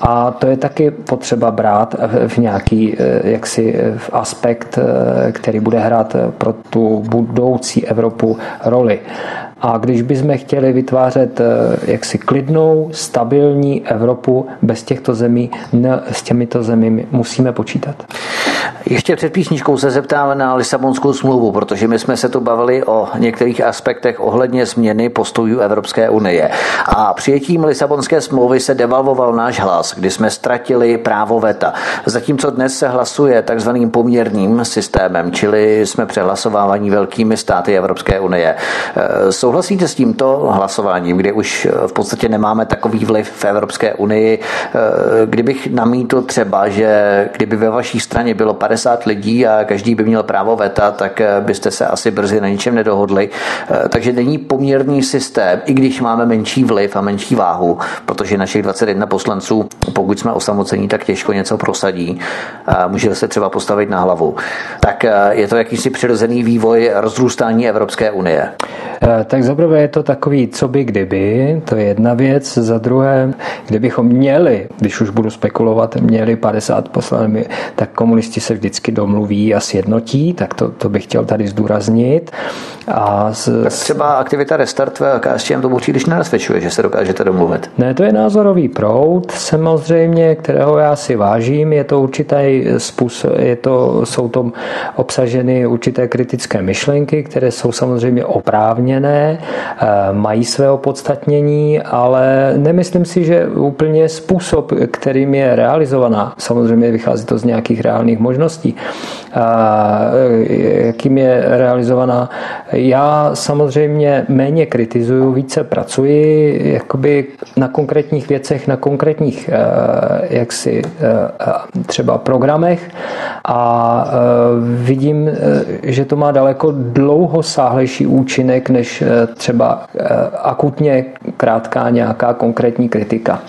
a to je taky potřeba brát v nějaký jaksi aspekt, který bude hrát pro tu budoucí Evropu roli. A když bychom chtěli vytvářet eh, jaksi klidnou, stabilní Evropu bez těchto zemí, s těmito zeměmi musíme počítat. Ještě před písničkou se zeptám na Lisabonskou smlouvu, protože my jsme se tu bavili o některých aspektech ohledně změny postojů Evropské unie. A přijetím Lisabonské smlouvy se devalvoval náš hlas, kdy jsme ztratili právo veta. Zatímco dnes se hlasuje takzvaným poměrným systémem, čili jsme přehlasovávaní velkými státy Evropské unie. Jsou Souhlasíte s tímto hlasováním, kde už v podstatě nemáme takový vliv v Evropské unii? Eh, kdybych namítl třeba, že kdyby ve vaší straně bylo 50 lidí a každý by měl právo veta, tak eh, byste se asi brzy na ničem nedohodli. Eh, takže není poměrný systém, i když máme menší vliv a menší váhu, protože našich 21 poslanců, pokud jsme osamocení, tak těžko něco prosadí. Může se třeba postavit na hlavu. Tak je to jakýsi přirozený vývoj rozrůstání Evropské unie. Tak zaprvé je to takový, co by kdyby, to je jedna věc. Za druhé, kdybychom měli, když už budu spekulovat, měli 50 poslanců, tak komunisti se vždycky domluví a sjednotí, tak to, to bych chtěl tady zdůraznit. A z, tak třeba aktivita Restart KSČM to příliš nenasvědčuje, že se dokážete domluvit. Ne, to je názorový proud, samozřejmě, kterého já si vážím. Je to určitý způsob, je to, jsou to obsaženy určité kritické myšlenky, které jsou samozřejmě oprávněné, eh, mají své opodstatnění, ale nemyslím si, že úplně způsob, kterým je realizovaná, samozřejmě vychází to z nějakých reálných možností, jakým je realizovaná. Já samozřejmě méně kritizuju, více pracuji jakoby na konkrétních věcech, na konkrétních eh, jaksi eh, třeba programech. A vidím, že to má daleko dlouhosáhlejší účinek než třeba akutně krátká nějaká konkrétní kritika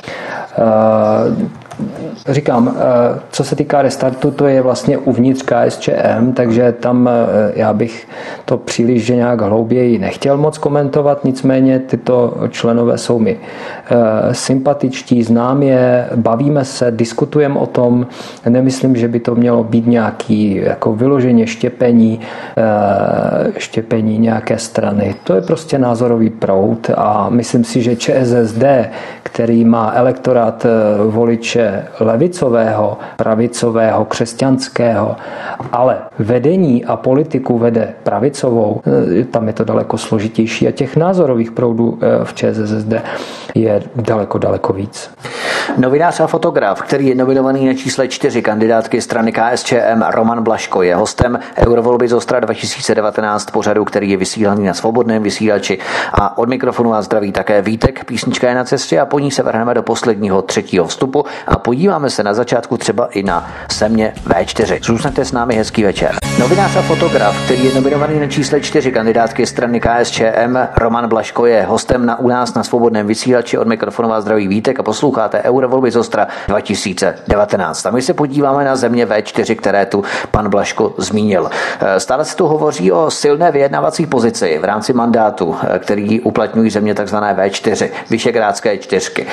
říkám, eh, co se týká restartu, to je vlastně uvnitř KSČM, takže tam eh, já bych to příliš že nějak hlouběji nechtěl moc komentovat, nicméně tyto členové jsou mi eh, sympatičtí, znám je, bavíme se, diskutujeme o tom, nemyslím, že by to mělo být nějaký jako vyloženě štěpení, štěpení nějaké strany. To je prostě názorový proud a myslím si, že ČSSD, který má elektorát voliče levicového, pravicového, křesťanského, ale vedení a politiku vede pravicovou, eh, tam je to daleko složitější a těch názorových proudů eh, v ČSSD je daleko, daleko víc. Novinář a fotograf, který je nominovaný na čísle čtyři kandidátky strany KSČM Roman Blaško, je hostem Eurovolby z Ostra 2019 pořadu, který je vysílaný na svobodném vysílači. A od mikrofonu vás zdraví také Vítek, písnička je na cestě a po ní se vrhneme do posledního třetího vstupu a podíváme se na začátku třeba i na země V4. Zůstaňte s námi hezký večer. Novinář a fotograf, který je nominovaný na čísle čtyři kandidátky strany KSČM Roman Blaško je hostem na u nás na svobodném vysílači od mikrofonu vás zdraví Vítek a posloucháte eurovolby z Ostra 2019. A my se podíváme na země V4, které tu pan Blaško zmínil. Eh, stále se tu hovoří o silné vyjednávací pozici v rámci mandátu, eh, který uplatňují země tzv. V4, Vyšegrádské čtyřky. V4.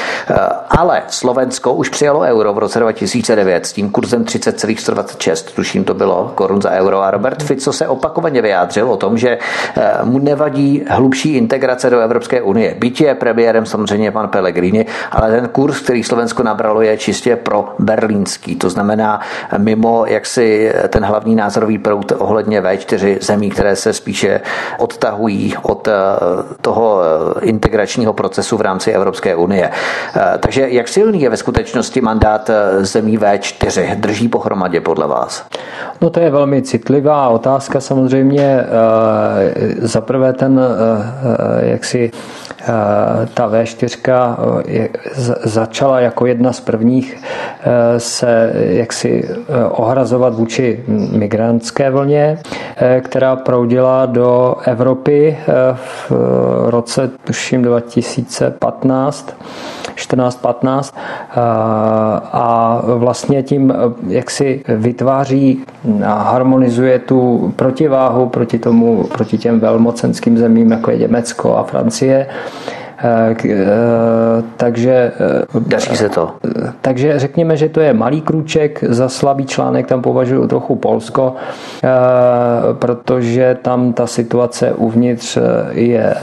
Ale Slovensko už přijalo euro v roce 2009 s tím kurzem 30,126, tuším to bylo korun za euro. A Robert Fico se opakovaně vyjádřil o tom, že mu nevadí hlubší integrace do Evropské unie. Byť je premiérem samozřejmě pan Pellegrini, ale ten kurz, který Slovensko nabralo, je čistě pro berlínský. To znamená mimo jaksi ten hlavní názorový prout ohledně V4 zemí, které se spíše odtahují od eh, toho eh, integračního procesu v rámci Evropské unie. Eh, takže jak silný je ve skutečnosti mandát zemí V4? Drží pohromadě podle vás? No to je velmi citlivá otázka samozřejmě. Za prvé ten, jak si ta V4 začala jako jedna z prvních se jaksi ohrazovat vůči migrantské vlně, která proudila do Evropy v roce, tuším, 2015, 14-15 a vlastně tím, jak si vytváří a harmonizuje tu protiváhu proti tomu, proti těm velmocenským zemím, jako je Německo a Francie, Eh, eh, takže... Eh, Daří se to. Takže řekněme, že to je malý krůček, za slabý článek tam považuji trochu Polsko, protože tam ta situace uvnitř je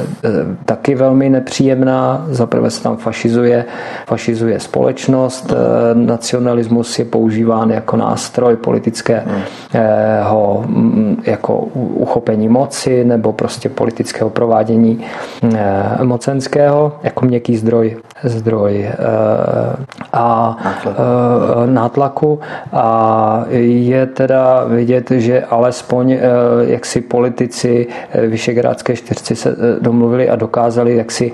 taky velmi nepříjemná. Zaprvé se tam fašizuje, fašizuje společnost, nacionalismus je používán jako nástroj politického mm, jako uchopení moci nebo prostě politického provádění mocenského nějakého jako měkký zdroj, zdroj eh, a eh, nátlaku. A je teda vidět, že alespoň eh, jak si politici Vyšegrádské čtyřci se domluvili a dokázali jak si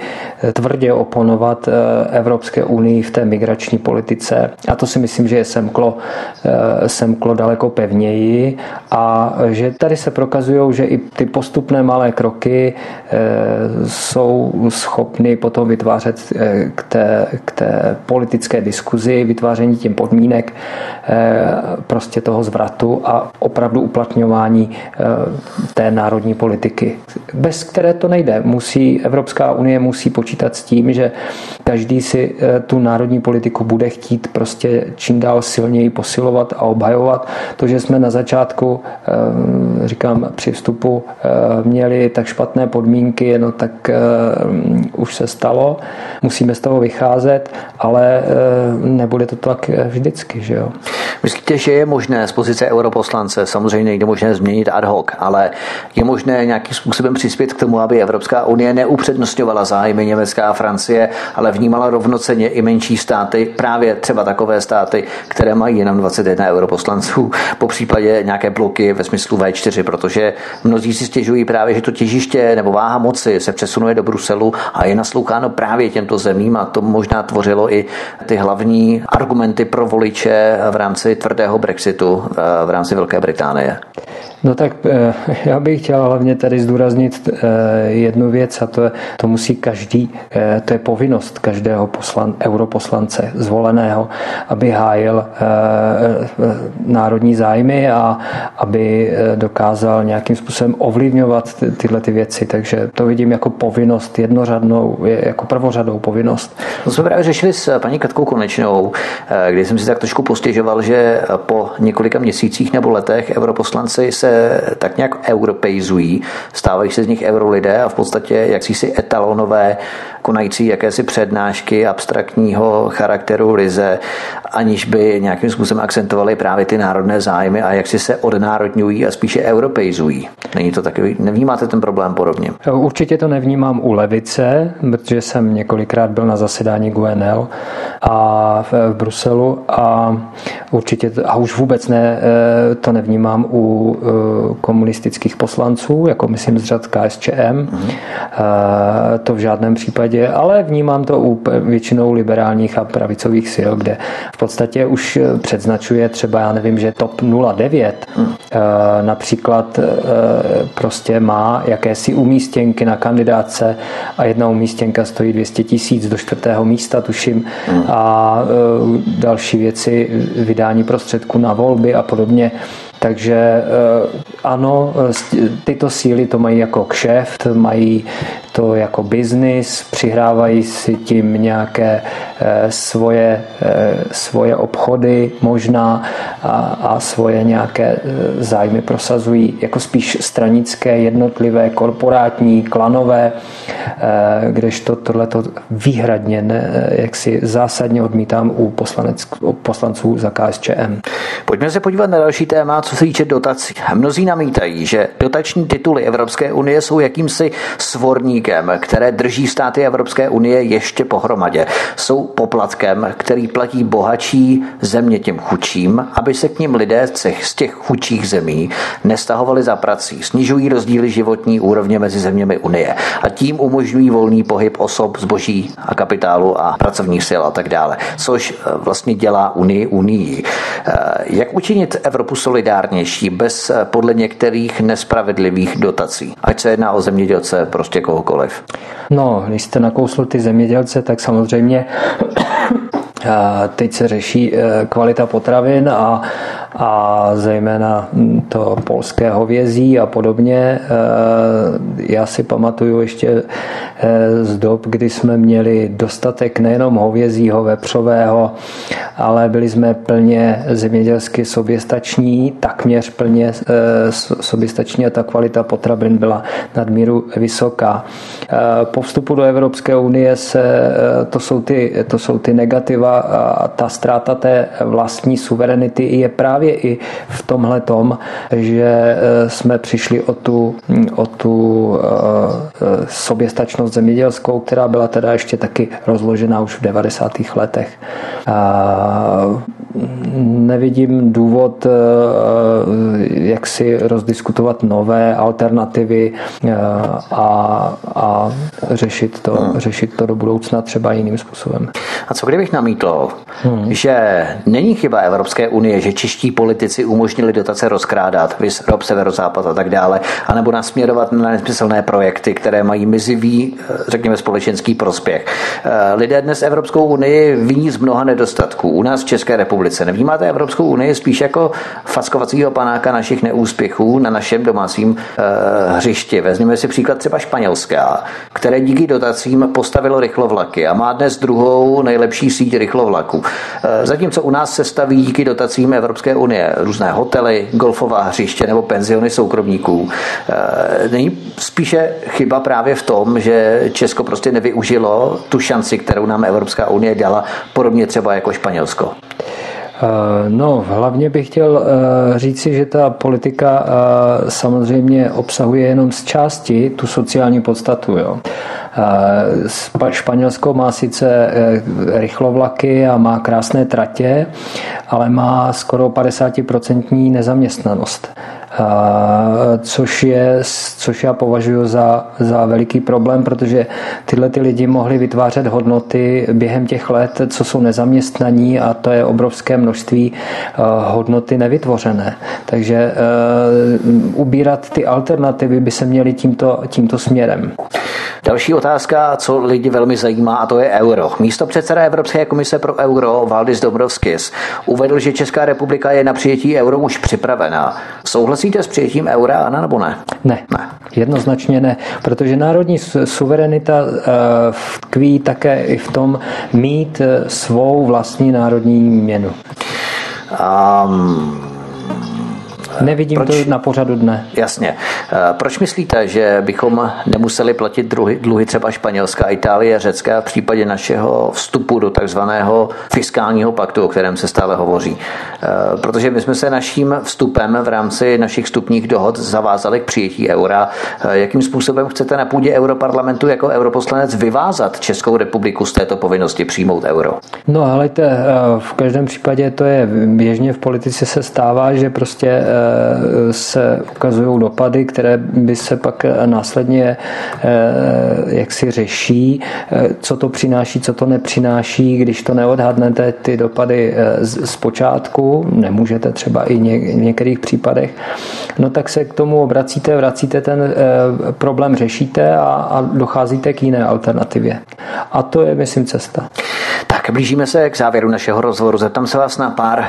tvrdě oponovat Evropské unii v té migrační politice. A to si myslím, že je semklo, semklo daleko pevněji. A že tady se prokazují, že i ty postupné malé kroky jsou schopny schopny potom vytvářet eh, k té, k té politické diskuzi, vytváření tím podmínek eh, prostě toho zvratu a opravdu uplatňování eh, té národní politiky, bez které to nejde. Musí, Evropská unie musí počítat s tím, že každý si tu národní politiku bude chtít prostě čím dál silněji posilovat a obhajovat. To, že jsme na začátku, říkám, při vstupu měli tak špatné podmínky, no tak už se stalo, musíme z toho vycházet, ale eh, nebude to tak vždycky. Že jo? Myslíte, že je možné z pozice europoslance, samozřejmě nejde možné změnit ad hoc, ale je možné nějakým způsobem přispět k tomu, aby Evropská unie neupřednostňovala zájmy Německa a Francie, ale vnímala rovnoceně i menší státy, právě třeba takové státy, které mají jenom 21 europoslanců, po případě nějaké bloky ve smyslu V4, protože mnozí si stěžují právě, že to těžiště nebo váha moci se přesunuje do Bruselu a je nasloucháno právě těmto zemím a to možná tvořilo i ty hlavní argumenty pro voliče v rámci tvrdého Brexitu v rámci Velké Británie. No tak eh, já bych chtěl hlavně tady zdůraznit eh, jednu věc a to, je, to musí každý, eh, to je povinnost každého poslan, europoslance zvoleného, aby hájil národní zájmy a aby dokázal nějakým způsobem ovlivňovat tyhle ty věci. Takže to vidím jako povinnost jednořadnou, jako prvořadou povinnost. To jsme právě řešili s paní Katkou Konečnou, kdy jsem si tak trošku postěžoval, že po několika měsících nebo letech europoslanci se tak nějak europeizují, stávají se z nich eurolidé a v podstatě jak si etalonové konající jakési přednášky abstraktního charakteru lize, aniž by nějakým způsobem akcentovali právě ty národné zájmy a jak si se odnárodňují a spíše europeizují. Není to takový, nevnímáte ten problém podobně? Určitě to nevnímám u levice, protože jsem několikrát byl na zasedání GUNL a v Bruselu a určitě, a už vůbec ne, eh, to nevnímám u eh, komunistických poslanců, jako myslím z řad KSČM. Mm-hmm. To v žádném případě ale vnímám to u většinou liberálních a pravicových sil, kde v podstatě už předznačuje třeba, já nevím, že TOP 09 hmm. například prostě má jakési umístěnky na kandidáce a jedna umístěnka stojí 200 tisíc do čtvrtého místa, tuším, hmm. a další věci, vydání prostředků na volby a podobně Takže ano, tyto síly to mají jako kšeft, mají to jako biznis, přihrávají si tím nějaké eh, svoje, eh, svoje obchody možná a, a svoje nějaké eh, zájmy prosazují jako spíš stranické, jednotlivé, korporátní, klanové, kdežto tohleto výhradně ne, jak si zásadně odmítám u, poslanec, poslanců za KSČM. Pojďme se podívat na další téma, co se týče dotací. Mnozí namítají, že dotační tituly Evropské unie jsou jakýmsi svorníkem, které drží státy Evropské unie ještě pohromadě. Jsou poplatkem, který platí bohatší země těm chudším, aby se k ním lidé z těch chudších zemí nestahovali za prací. Snižují rozdíly životní úrovně mezi zeměmi Unie a tím umožňují volný pohyb osob, zboží a kapitálu a pracovních sil a tak dále, což eh, vlastně dělá Unii Unii. Eh, jak učinit Evropu solidárnější bez eh, podle některých nespravedlivých dotací? Ať se jedná o zemědělce, prostě kohokoliv. No, když jste nakousl ty zemědělce, tak samozřejmě teď se řeší eh, kvalita potravin a, a zejména to polské hovězí a podobně. Eh, já si pamatuju ještě eh, z dob, kdy jsme měli dostatek nejenom hovězího, vepřového, ale byli jsme plně zemědělsky soběstační, takměř plně soběstační a ta kvalita potravin byla nadmíru vysoká. Po vstupu do Evropské unie se, to jsou ty, to jsou ty negativa a ta ztráta té vlastní suverenity je právě i v tomhle tom, že e, jsme přišli o tu, o tu e, e, soběstačnost zemědělskou, která byla teda ještě taky rozložená už v 90. letech. A nevidím důvod, jak si rozdiskutovat nové alternativy a, a řešit, to, hmm. řešit to do budoucna třeba jiným způsobem. A co kdybych namítl, hmm. že není chyba Evropské unie, že čeští politici umožnili dotace rozkrádat, vys rob, severozápad a tak dále, anebo nasměrovat na nesmyslné projekty, které mají mizivý, eh, řekněme, společenský prospěch. Eh, lidé dnes Evropskou unii viní z mnoha nedostatků. U nás v České republice nevnímáte Evropskou unii spíš jako fackovacího panáka našich neúspěchů na našem domácím uh, hřišti. Vezměme si příklad třeba Španělská, které díky dotacím postavilo rychlovlaky a má dnes druhou nejlepší síť rychlovlaků. Eh, zatímco u nás se staví díky dotacím Evropské unie různé hotely, golfová hřiště nebo penziony soukromníků. Eh, není spíše chyba právě v tom, že Česko prostě nevyužilo tu šanci, kterou nám Evropská unie dala, podobně třeba jako Španělsko? Eh, no, hlavně bych chtěl říci, že ta politika samozřejmě obsahuje jenom z části tu sociální podstatu. Jo. Španělsko má sice eh, rychlovlaky a má krásné tratě, ale má skoro 50% nezaměstnanost což, je, což já považuji za, za veliký problém, protože tyhle ty lidi mohli vytvářet hodnoty během těch let, co jsou nezaměstnaní a to je obrovské množství hodnoty nevytvořené. Takže ubírat ty alternativy by se měly tímto, tímto směrem. Další otázka, co lidi velmi zajímá, a to je euro. Místo předseda Evropské komise pro euro Valdis Dobrovskis uvedl, že Česká republika je na přijetí euro už připravená. Souhlasíte s přijetím eura, Ana, nebo ne? Ne, ne. jednoznačně ne, protože národní suverenita eh, tkví také i v tom mít eh, svou vlastní národní měnu. Um, Nevidím Proč? to na pořadu dne. Jasně. Eh, proč myslíte, že bychom nemuseli platit dluhy, dluhy třeba Španělska, Itálie, Řecka v případě našeho vstupu do takzvaného fiskálního paktu, o kterém se stále hovoří? Eh, protože my jsme se naším vstupem v rámci našich vstupních dohod zavázali k přijetí eura. Eh, jakým způsobem chcete na půdě Europarlamentu jako europoslanec vyvázat Českou republiku z této povinnosti přijmout euro? No ale to, v každém případě to je běžně v politice se stává, že prostě se ukazují dopady, které by se pak následně eh, jak si řeší, eh, co to přináší, co to nepřináší, když to neodhadnete ty dopady eh, z počátku, nemůžete třeba i v některých případech, no tak se k tomu obracíte, vracíte ten problém, řešíte a, a docházíte k jiné alternativě. A to je, myslím, cesta. Tak, blížíme se k závěru našeho rozhovoru. Zeptám se vás na pár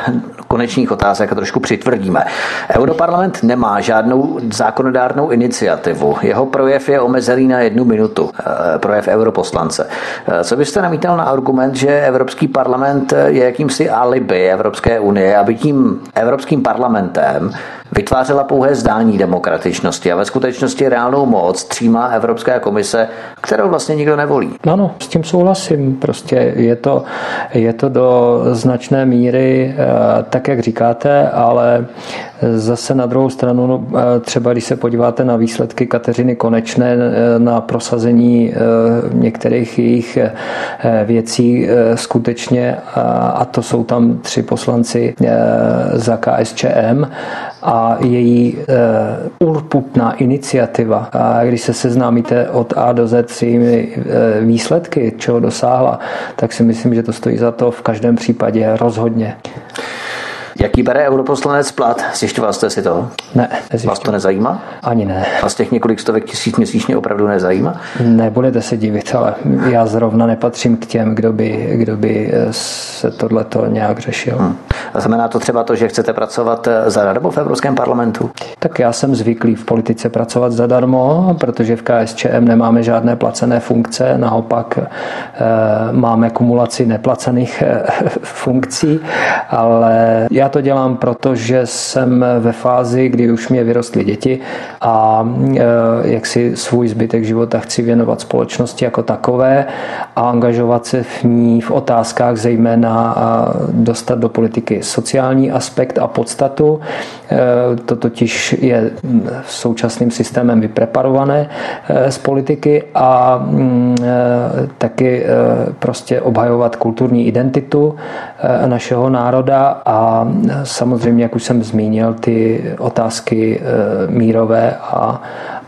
konečných otázek a trošku přitvrdíme. Europarlament nemá žádnou zákonodárnou iniciativu. Jeho projev je omezený na jednu minutu. Eh, projev europoslance. Eh, co byste namítal na argument, že Evropský parlament je jakýmsi alibi Evropské unie, aby tím Evropským parlamentem vytvářela pouhé zdání demokratičnosti a ve skutečnosti reálnou moc třímá Evropská komise, kterou vlastně nikdo nevolí. Ano, s tím souhlasím. Prostě je to, je to do značné míry eh, tak, jak říkáte, ale Zase na druhou stranu, no, třeba když se podíváte na výsledky Kateřiny Konečné e, na prosazení e, některých jejich věcí skutečně, a to jsou tam tři poslanci za KSČM a její urputná iniciativa, a když se seznámíte od A do Z s jejími výsledky, čeho dosáhla, tak si myslím, že to stojí za to v každém případě rozhodně. Jaký bere europoslanec plat? Zjišťoval jste si to? Ne, nezjišťoval. Vás to nezajímá? Ani ne. A z těch několik stovek tisíc měsíčně opravdu nezajímá? Nebudete se divit, ale já zrovna nepatřím k těm, kdo by, kdo by eh, se tohleto nějak řešil. Hmm. A znamená to třeba to, že chcete pracovat eh, zadarmo v Evropském parlamentu? Tak já jsem zvyklý v politice pracovat zadarmo, protože v KSČM nemáme žádné placené funkce, naopak e, máme kumulaci neplacených funkcí, ale já to dělám, protože jsem ve fázi, kdy už mě vyrostly děti a e, jak si svůj zbytek života chci věnovat společnosti jako takové a angažovat se v ní v otázkách zejména dostat do politiky sociální aspekt a podstatu. E, to totiž je současným systémem vypreparované e, z politiky a mm, taky prostě obhajovat kulturní identitu našeho národa a samozřejmě, jak už jsem zmínil, ty otázky eh, mírové a,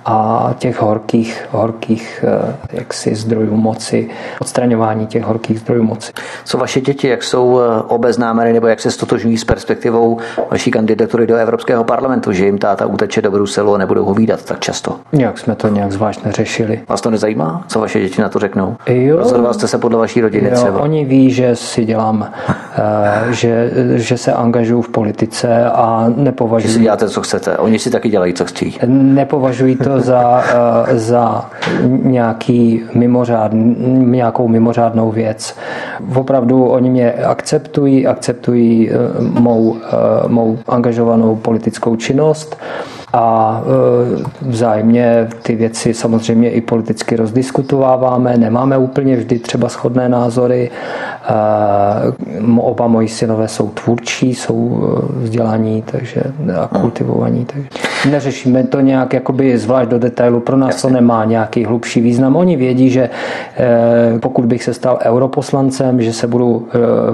a těch horkých, horkých eh, jaksi zdrojů moci, odstraňování těch horkých zdrojů moci. Co vaše děti, jak jsou eh, obeznámeny nebo jak se stotožňují s perspektivou vaší kandidatury do Evropského parlamentu, že jim táta uteče do Bruselu a nebudou ho výdat tak často? Jak jsme to nějak zvlášť neřešili. Vás to nezajímá, co vaše děti na to řeknou? Jo, Rozhodoval jste se podle vaší rodiny jo, třeba? Oni ví, že si dělám, uh, že, že se angažuju v politice a nepovažuji... Že si děláte, co chcete. Oni si taky dělají, co chtějí. Nepovažují to za, eh, za nějaký mimořád, nějakou mimořádnou věc. Opravdu oni mě akceptují, akceptují eh, mou, eh, mou angažovanou politickou činnost a vzájemně ty věci samozřejmě i politicky rozdiskutováváme, nemáme úplně vždy třeba shodné názory. Oba moji synové jsou tvůrčí, jsou vzdělaní takže, a kultivovaní. Takže neřešíme to nějak jakoby zvlášť do detailu. Pro nás Jasně. to nemá nějaký hlubší význam. Oni vědí, že pokud bych se stal europoslancem, že se budu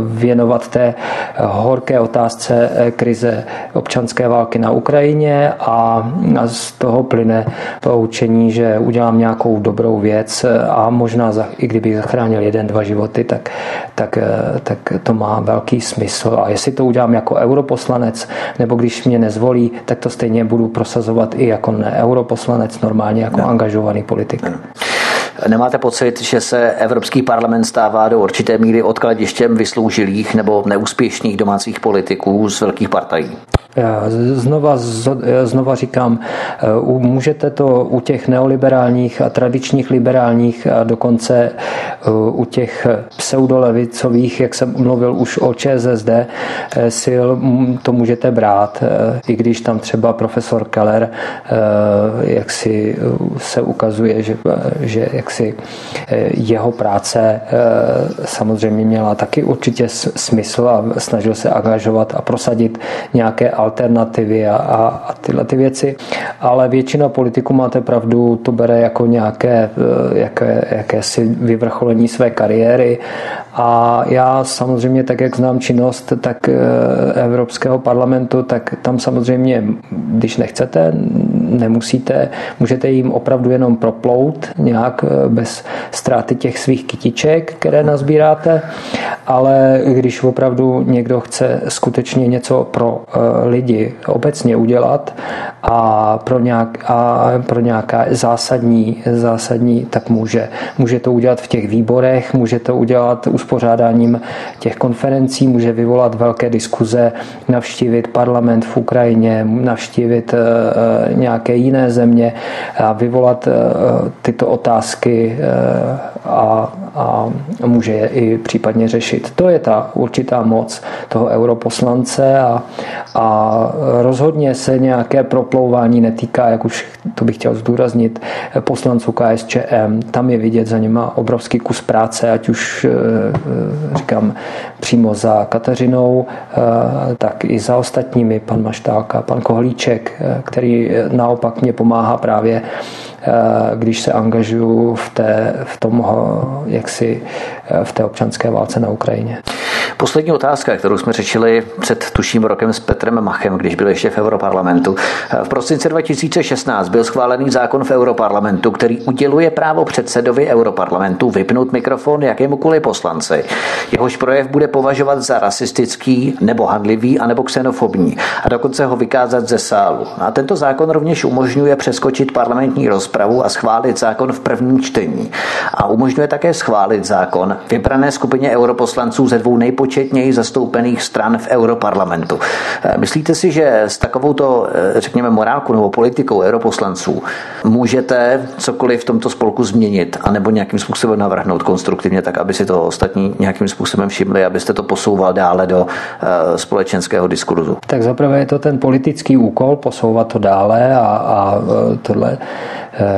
věnovat té horké otázce krize občanské války na Ukrajině a z toho plyne poučení, že udělám nějakou dobrou věc a možná i kdybych zachránil jeden, dva životy, tak, tak, tak to má velký smysl. A jestli to udělám jako europoslanec, nebo když mě nezvolí, tak to stejně budu prosazovat i jako ne europoslanec, normálně jako no. angažovaný politik. No. Nemáte pocit, že se Evropský parlament stává do určité míry odkladištěm vysloužilých nebo neúspěšných domácích politiků z velkých partají? Znova, znova říkám, eh, můžete to u těch neoliberálních a tradičních liberálních a dokonce eh, u těch pseudolevicových, jak jsem mluvil už o ČSSD, eh, sil to můžete brát, i když tam třeba profesor Keller jak si se ukazuje, že, že jak si jeho práce samozřejmě měla taky určitě smysl a snažil se angažovat a prosadit nějaké alternativy a, a, a tyhle ty věci. Ale většina politiků, máte pravdu, to bere jako nějaké eh, jaké, jakési vyvrcholení své kariéry. A já samozřejmě, tak jak znám činnost tak eh, Evropského parlamentu, tak tam samozřejmě, když nechcete, nemusíte, můžete jim opravdu jenom proplout nějak bez ztráty těch svých kytiček, které nazbíráte, ale když opravdu někdo chce skutečně něco pro lidi obecně udělat a pro, nějak, a pro nějaká zásadní, zásadní, tak může. Může to udělat v těch výborech, může to udělat uspořádáním těch konferencí, může vyvolat velké diskuze, navštívit parlament v Ukrajině, navštívit eh, nějaké jiné země a vyvolat eh, tyto otázky eh, a, a může je i případně řešit. To je ta určitá moc toho europoslance a, a rozhodně se nějaké proplouvání netýká, jak už to bych chtěl zdůraznit, poslanců KSČM. Tam je vidět za nima obrovský kus práce, ať už říkám přímo za Kateřinou, tak i za ostatními, pan Maštálka, pan Kohlíček, který naopak mě pomáhá právě Eh, když se angažuju v, té, v tom, jaksi, eh, v té občanské válce na Ukrajině. Poslední otázka, kterou jsme řešili před tuším rokem s Petrem Machem, když byl ještě v Europarlamentu. Eh, v prosinci 2016 byl schválený zákon v Europarlamentu, který uděluje právo předsedovi Europarlamentu vypnout mikrofon jakémukoliv poslanci. Jehož projev bude považovat za rasistický nebo handlivý a nebo xenofobní a dokonce ho vykázat ze sálu. A tento zákon rovněž umožňuje přeskočit parlamentní rozpočet rozpravu a schválit zákon v prvním čtení. A umožňuje také schválit zákon vybrané skupině europoslanců ze dvou nejpočetněji zastoupených stran v europarlamentu. Eh, myslíte si, že s takovouto, eh, řekněme, morálkou nebo politikou europoslanců můžete cokoliv v tomto spolku změnit anebo nějakým způsobem navrhnout konstruktivně, tak aby si to ostatní nějakým způsobem všimli, abyste to posouval dále do eh, společenského diskurzu? Tak zaprvé je to ten politický úkol posouvat to dále a, a tohle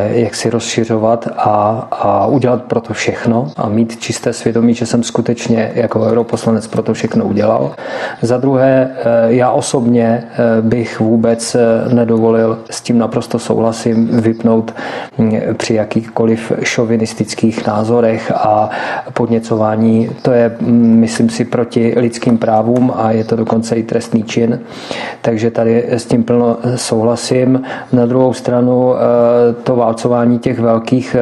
jak si rozšiřovat a, a udělat pro to všechno a mít čisté svědomí, že jsem skutečně jako europoslanec pro to všechno udělal. Za druhé, eh, já osobně eh, bych vůbec nedovolil, s tím naprosto souhlasím, vypnout hm, při jakýchkoliv šovinistických názorech a podněcování. To je, hm, myslím si, proti lidským právům a je to dokonce i trestný čin. Takže tady s tím plno souhlasím. Na druhou stranu to válcování těch velkých eh,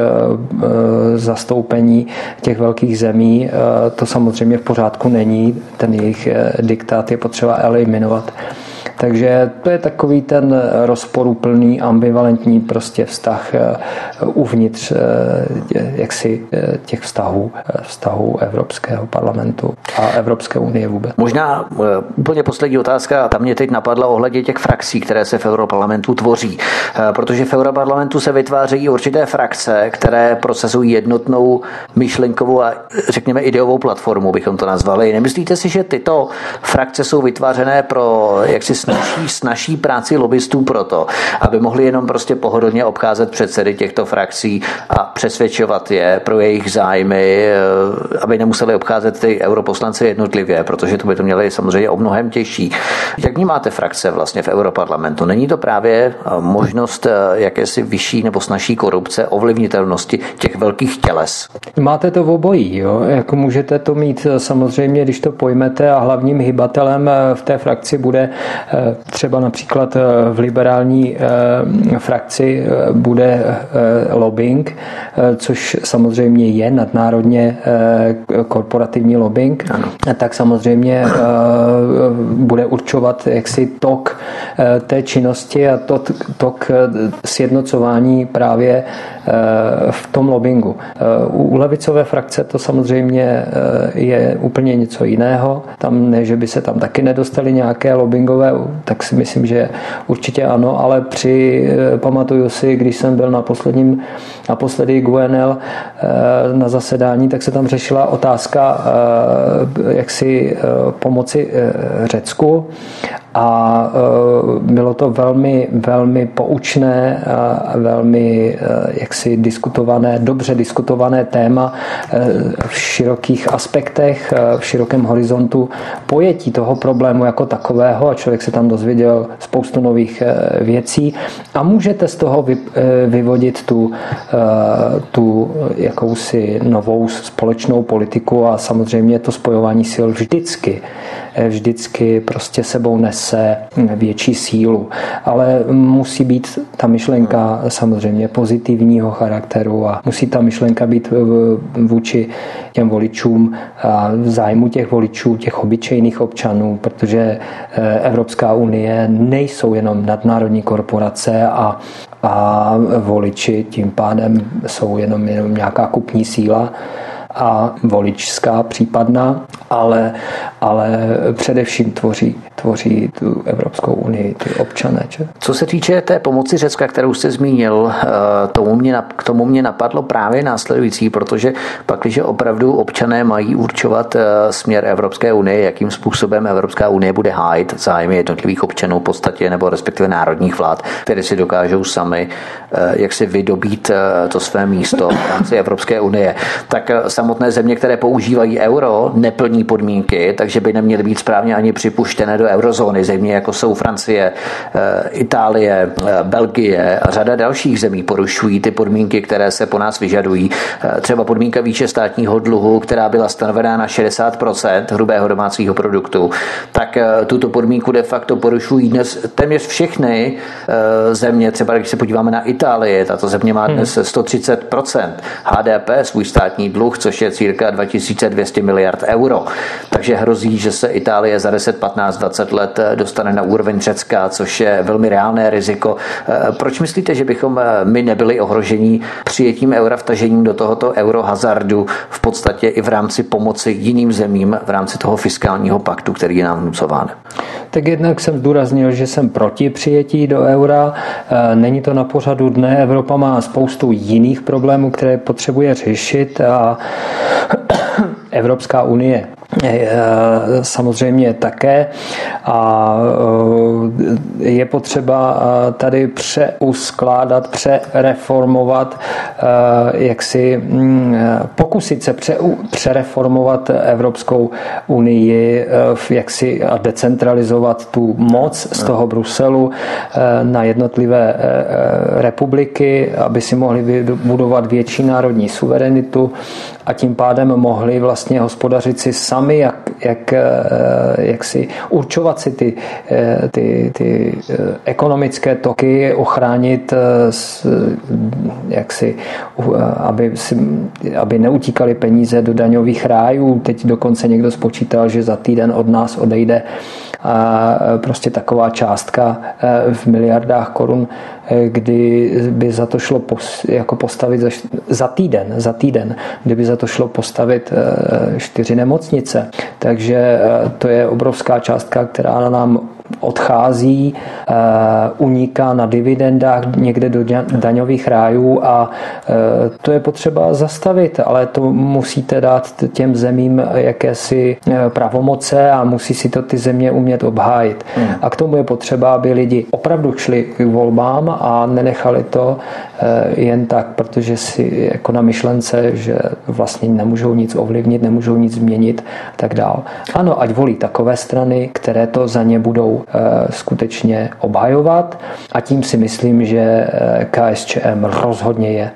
eh, zastoupení, těch velkých zemí, eh, to samozřejmě v pořádku není. Ten jejich diktát je potřeba eliminovat. Takže to je takový ten rozporuplný, ambivalentní prostě vztah eh, uvnitř eh, jaksi eh, těch vztahů, vztahů Evropského parlamentu a Evropské unie vůbec. Možná úplně poslední otázka, tam mě teď napadla ohledně těch frakcí, které se v Europarlamentu tvoří. Protože v Europarlamentu se vytvářejí určité frakce, které procesují jednotnou myšlenkovou a řekněme ideovou platformu, bychom to nazvali. Nemyslíte si, že tyto frakce jsou vytvářené pro jaksi snaží, snaží práci lobbystů proto, aby mohli jenom prostě pohodlně obcházet předsedy těchto frakcí a přesvědčovat je pro jejich zájmy, eh, aby nemuseli obcházet ty europoslance jednotlivě, protože to by to měli samozřejmě o mnohem těžší. Jak vnímáte frakce vlastně v Europarlamentu? Není to právě eh, možnost eh, jakési vyšší nebo snažší korupce, ovlivnitelnosti těch velkých těles? Máte to v obojí, jo? Jako můžete to mít samozřejmě, když to pojmete a hlavním hybatelem v té frakci bude Třeba například eh, v liberální eh, frakci eh, bude lobbying, což samozřejmě je nadnárodně korporativní lobbying, ano. tak samozřejmě bude určovat jaksi tok té činnosti a tok sjednocování právě v tom lobbingu. U levicové frakce to samozřejmě je úplně něco jiného. Tam ne, že by se tam taky nedostali nějaké lobbyingové tak si myslím, že určitě ano, ale při, eh, pamatuju si, když jsem byl na posledním, naposledy GUNL eh, na zasedání, tak se tam řešila otázka eh, jaksi pomoci Řecku a bylo to velmi, velmi poučné velmi jaksi diskutované, dobře diskutované téma v širokých aspektech, v širokém horizontu pojetí toho problému jako takového a člověk se tam dozvěděl spoustu nových věcí. A můžete z toho vyvodit tu, tu jakousi novou společnou politiku a samozřejmě to spojování sil vždycky vždycky prostě sebou nese přinese větší sílu. Ale musí být ta myšlenka samozřejmě pozitivního charakteru a musí ta myšlenka být vůči těm voličům a v zájmu těch voličů, těch obyčejných občanů, protože eh, Evropská unie nejsou jenom nadnárodní korporace a, a voliči tím pádem jsou jenom, jenom nějaká kupní síla, a voličská případná, ale, ale především tvoří, tvoří tu Evropskou unii, ty občané. Že? Co se týče té pomoci Řecka, kterou jste zmínil, eh, tomu mě, k tomu mě napadlo právě následující, protože pak, když opravdu občané mají určovat eh, směr Evropské unie, jakým způsobem Evropská unie bude hájit zájmy jednotlivých občanů v podstatě, nebo respektive národních vlád, které si dokážou sami eh, jak si vydobít to své místo v rámci Evropské unie, tak samotné země, které používají euro, neplní podmínky, takže by neměly být správně ani připuštěné do eurozóny. Země jako jsou Francie, eh, Itálie, eh, Belgie a řada dalších zemí porušují ty podmínky, které se po nás vyžadují. Eh, třeba podmínka výše státního dluhu, která byla stanovená na 60% hrubého domácího produktu, tak tuto podmínku de facto porušují dnes téměř všechny země. Třeba když se podíváme na Itálii, tato země má dnes 130% HDP, svůj státní dluh, což což je círka 2200 miliard euro. Takže hrozí, že se Itálie za 10, 15, 20 let dostane na úroveň Řecka, což je velmi reálné riziko. Eh, proč myslíte, že bychom eh, my nebyli ohrožení přijetím eura, vtažením do tohoto eurohazardu v podstatě i v rámci pomoci jiným zemím v rámci toho fiskálního paktu, který je nám vnucován? Tak jednak jsem zdůraznil, že jsem proti přijetí do eura. Eh, není to na pořadu dne. Evropa má spoustu jiných problémů, které potřebuje řešit a Evropská unie samozřejmě také. A eh, je potřeba eh, tady přeuskládat, přereformovat, jak si mm, pokusit se pře, přereformovat Evropskou unii, jak si a decentralizovat tu moc z toho Bruselu na jednotlivé republiky, aby si mohli budovat větší národní suverenitu a tím pádem mohli vlastně hospodařit si sami, jak, jak, eh, jak si určovat si ty, eh, ty, ty eh, ekonomické toky, ochránit, jak si, aby, si, aby neutíkali peníze do daňových rájů. Teď dokonce někdo spočítal, že za týden od nás odejde a prostě taková částka v miliardách korun kdy by za to šlo pos, jako postavit za, za týden, za týden, kdyby za to šlo postavit eh, čtyři nemocnice. Takže eh, to je obrovská částka, která nám odchází, eh, uniká na dividendách někde do daňových rájů a to je potřeba zastavit, ale to musíte dát těm zemím jakési pravomoce a musí si to ty země umět obhájit. Hmm. A k tomu je potřeba, aby lidi opravdu šli k volbám a nenechali to eh, jen tak, protože si jako na myšlence, že vlastně nemůžou nic ovlivnit, nemůžou nic změnit a tak dál. Ano, ať volí takové strany, které to za ně budou eh, skutečně obhajovat a tím si myslím, že eh, KSČM rozhodně je.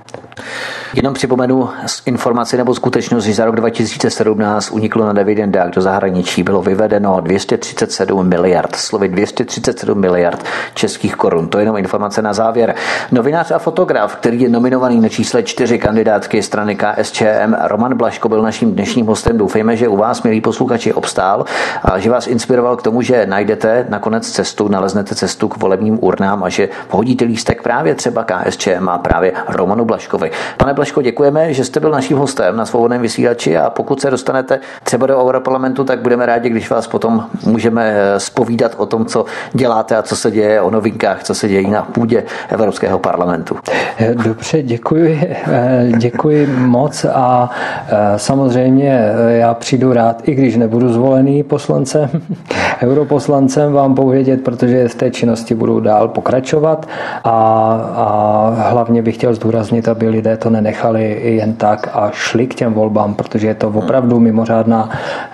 Jenom připomenu informaci nebo skutečnost, že za rok 2017 uniklo na dividendách do zahraničí bylo vyvedeno 237 miliard, slovy 237 miliard českých korun. To je jenom informace na závěr. Novinář a fotograf, který je nominovaný na čísle čtyři kandidátky strany KSČM, Roman Blaško byl naším dnešním hostem. Doufejme, že u vás, milí posluchači, obstál a že vás inspiroval k tomu, že najdete nakonec cestu, naleznete cestu k volebním urnám a že vhodíte lístek právě třeba KSČM a právě Romanu Blaškovi. Pane Bleško, děkujeme, že jste byl naším hostem na svobodném vysílači a pokud se dostanete třeba do Europarlamentu, tak budeme rádi, když vás potom můžeme spovídat o tom, co děláte a co se děje, o novinkách, co se děje na půdě Evropského parlamentu. Dobře, děkuji, děkuji moc a samozřejmě já přijdu rád, i když nebudu zvolený poslancem, europoslancem, vám povědět, protože v té činnosti budu dál pokračovat a, a hlavně bych chtěl zdůraznit, aby lidé to nenechali nenechali jen tak a šli k těm volbám, protože je to opravdu mimořádná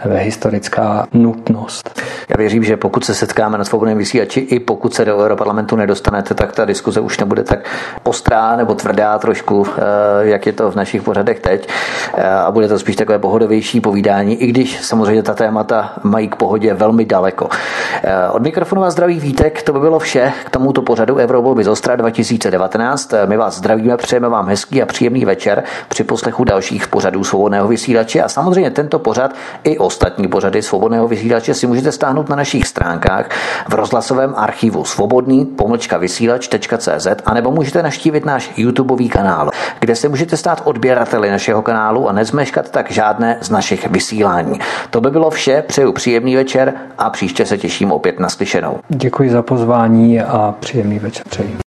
historická nutnost. Já věřím, že pokud se setkáme na svobodném vysílači, i pokud se do Europarlamentu nedostanete, tak ta diskuze už nebude tak ostrá nebo tvrdá trošku, eh, jak je to v našich pořadech teď. Eh, a bude to spíš takové pohodovější povídání, i když samozřejmě ta témata mají k pohodě velmi daleko. Eh, od mikrofonu vás zdraví Vítek, to by bylo vše k tomuto pořadu Eurovolby z Ostra 2019. My vás zdravíme, přejeme vám hezký a příjemný večer při poslechu dalších pořadů svobodného vysílače a samozřejmě tento pořad i ostatní pořady svobodného vysílače si můžete stáhnout na našich stránkách v rozhlasovém archivu svobodný pomlčka vysílač.cz a nebo můžete naštívit náš YouTubeový kanál, kde se můžete stát odběrateli našeho kanálu a nezmeškat tak žádné z našich vysílání. To by bylo vše, přeju příjemný večer a příště se těším opět na slyšenou. Děkuji za pozvání a příjemný večer přeji.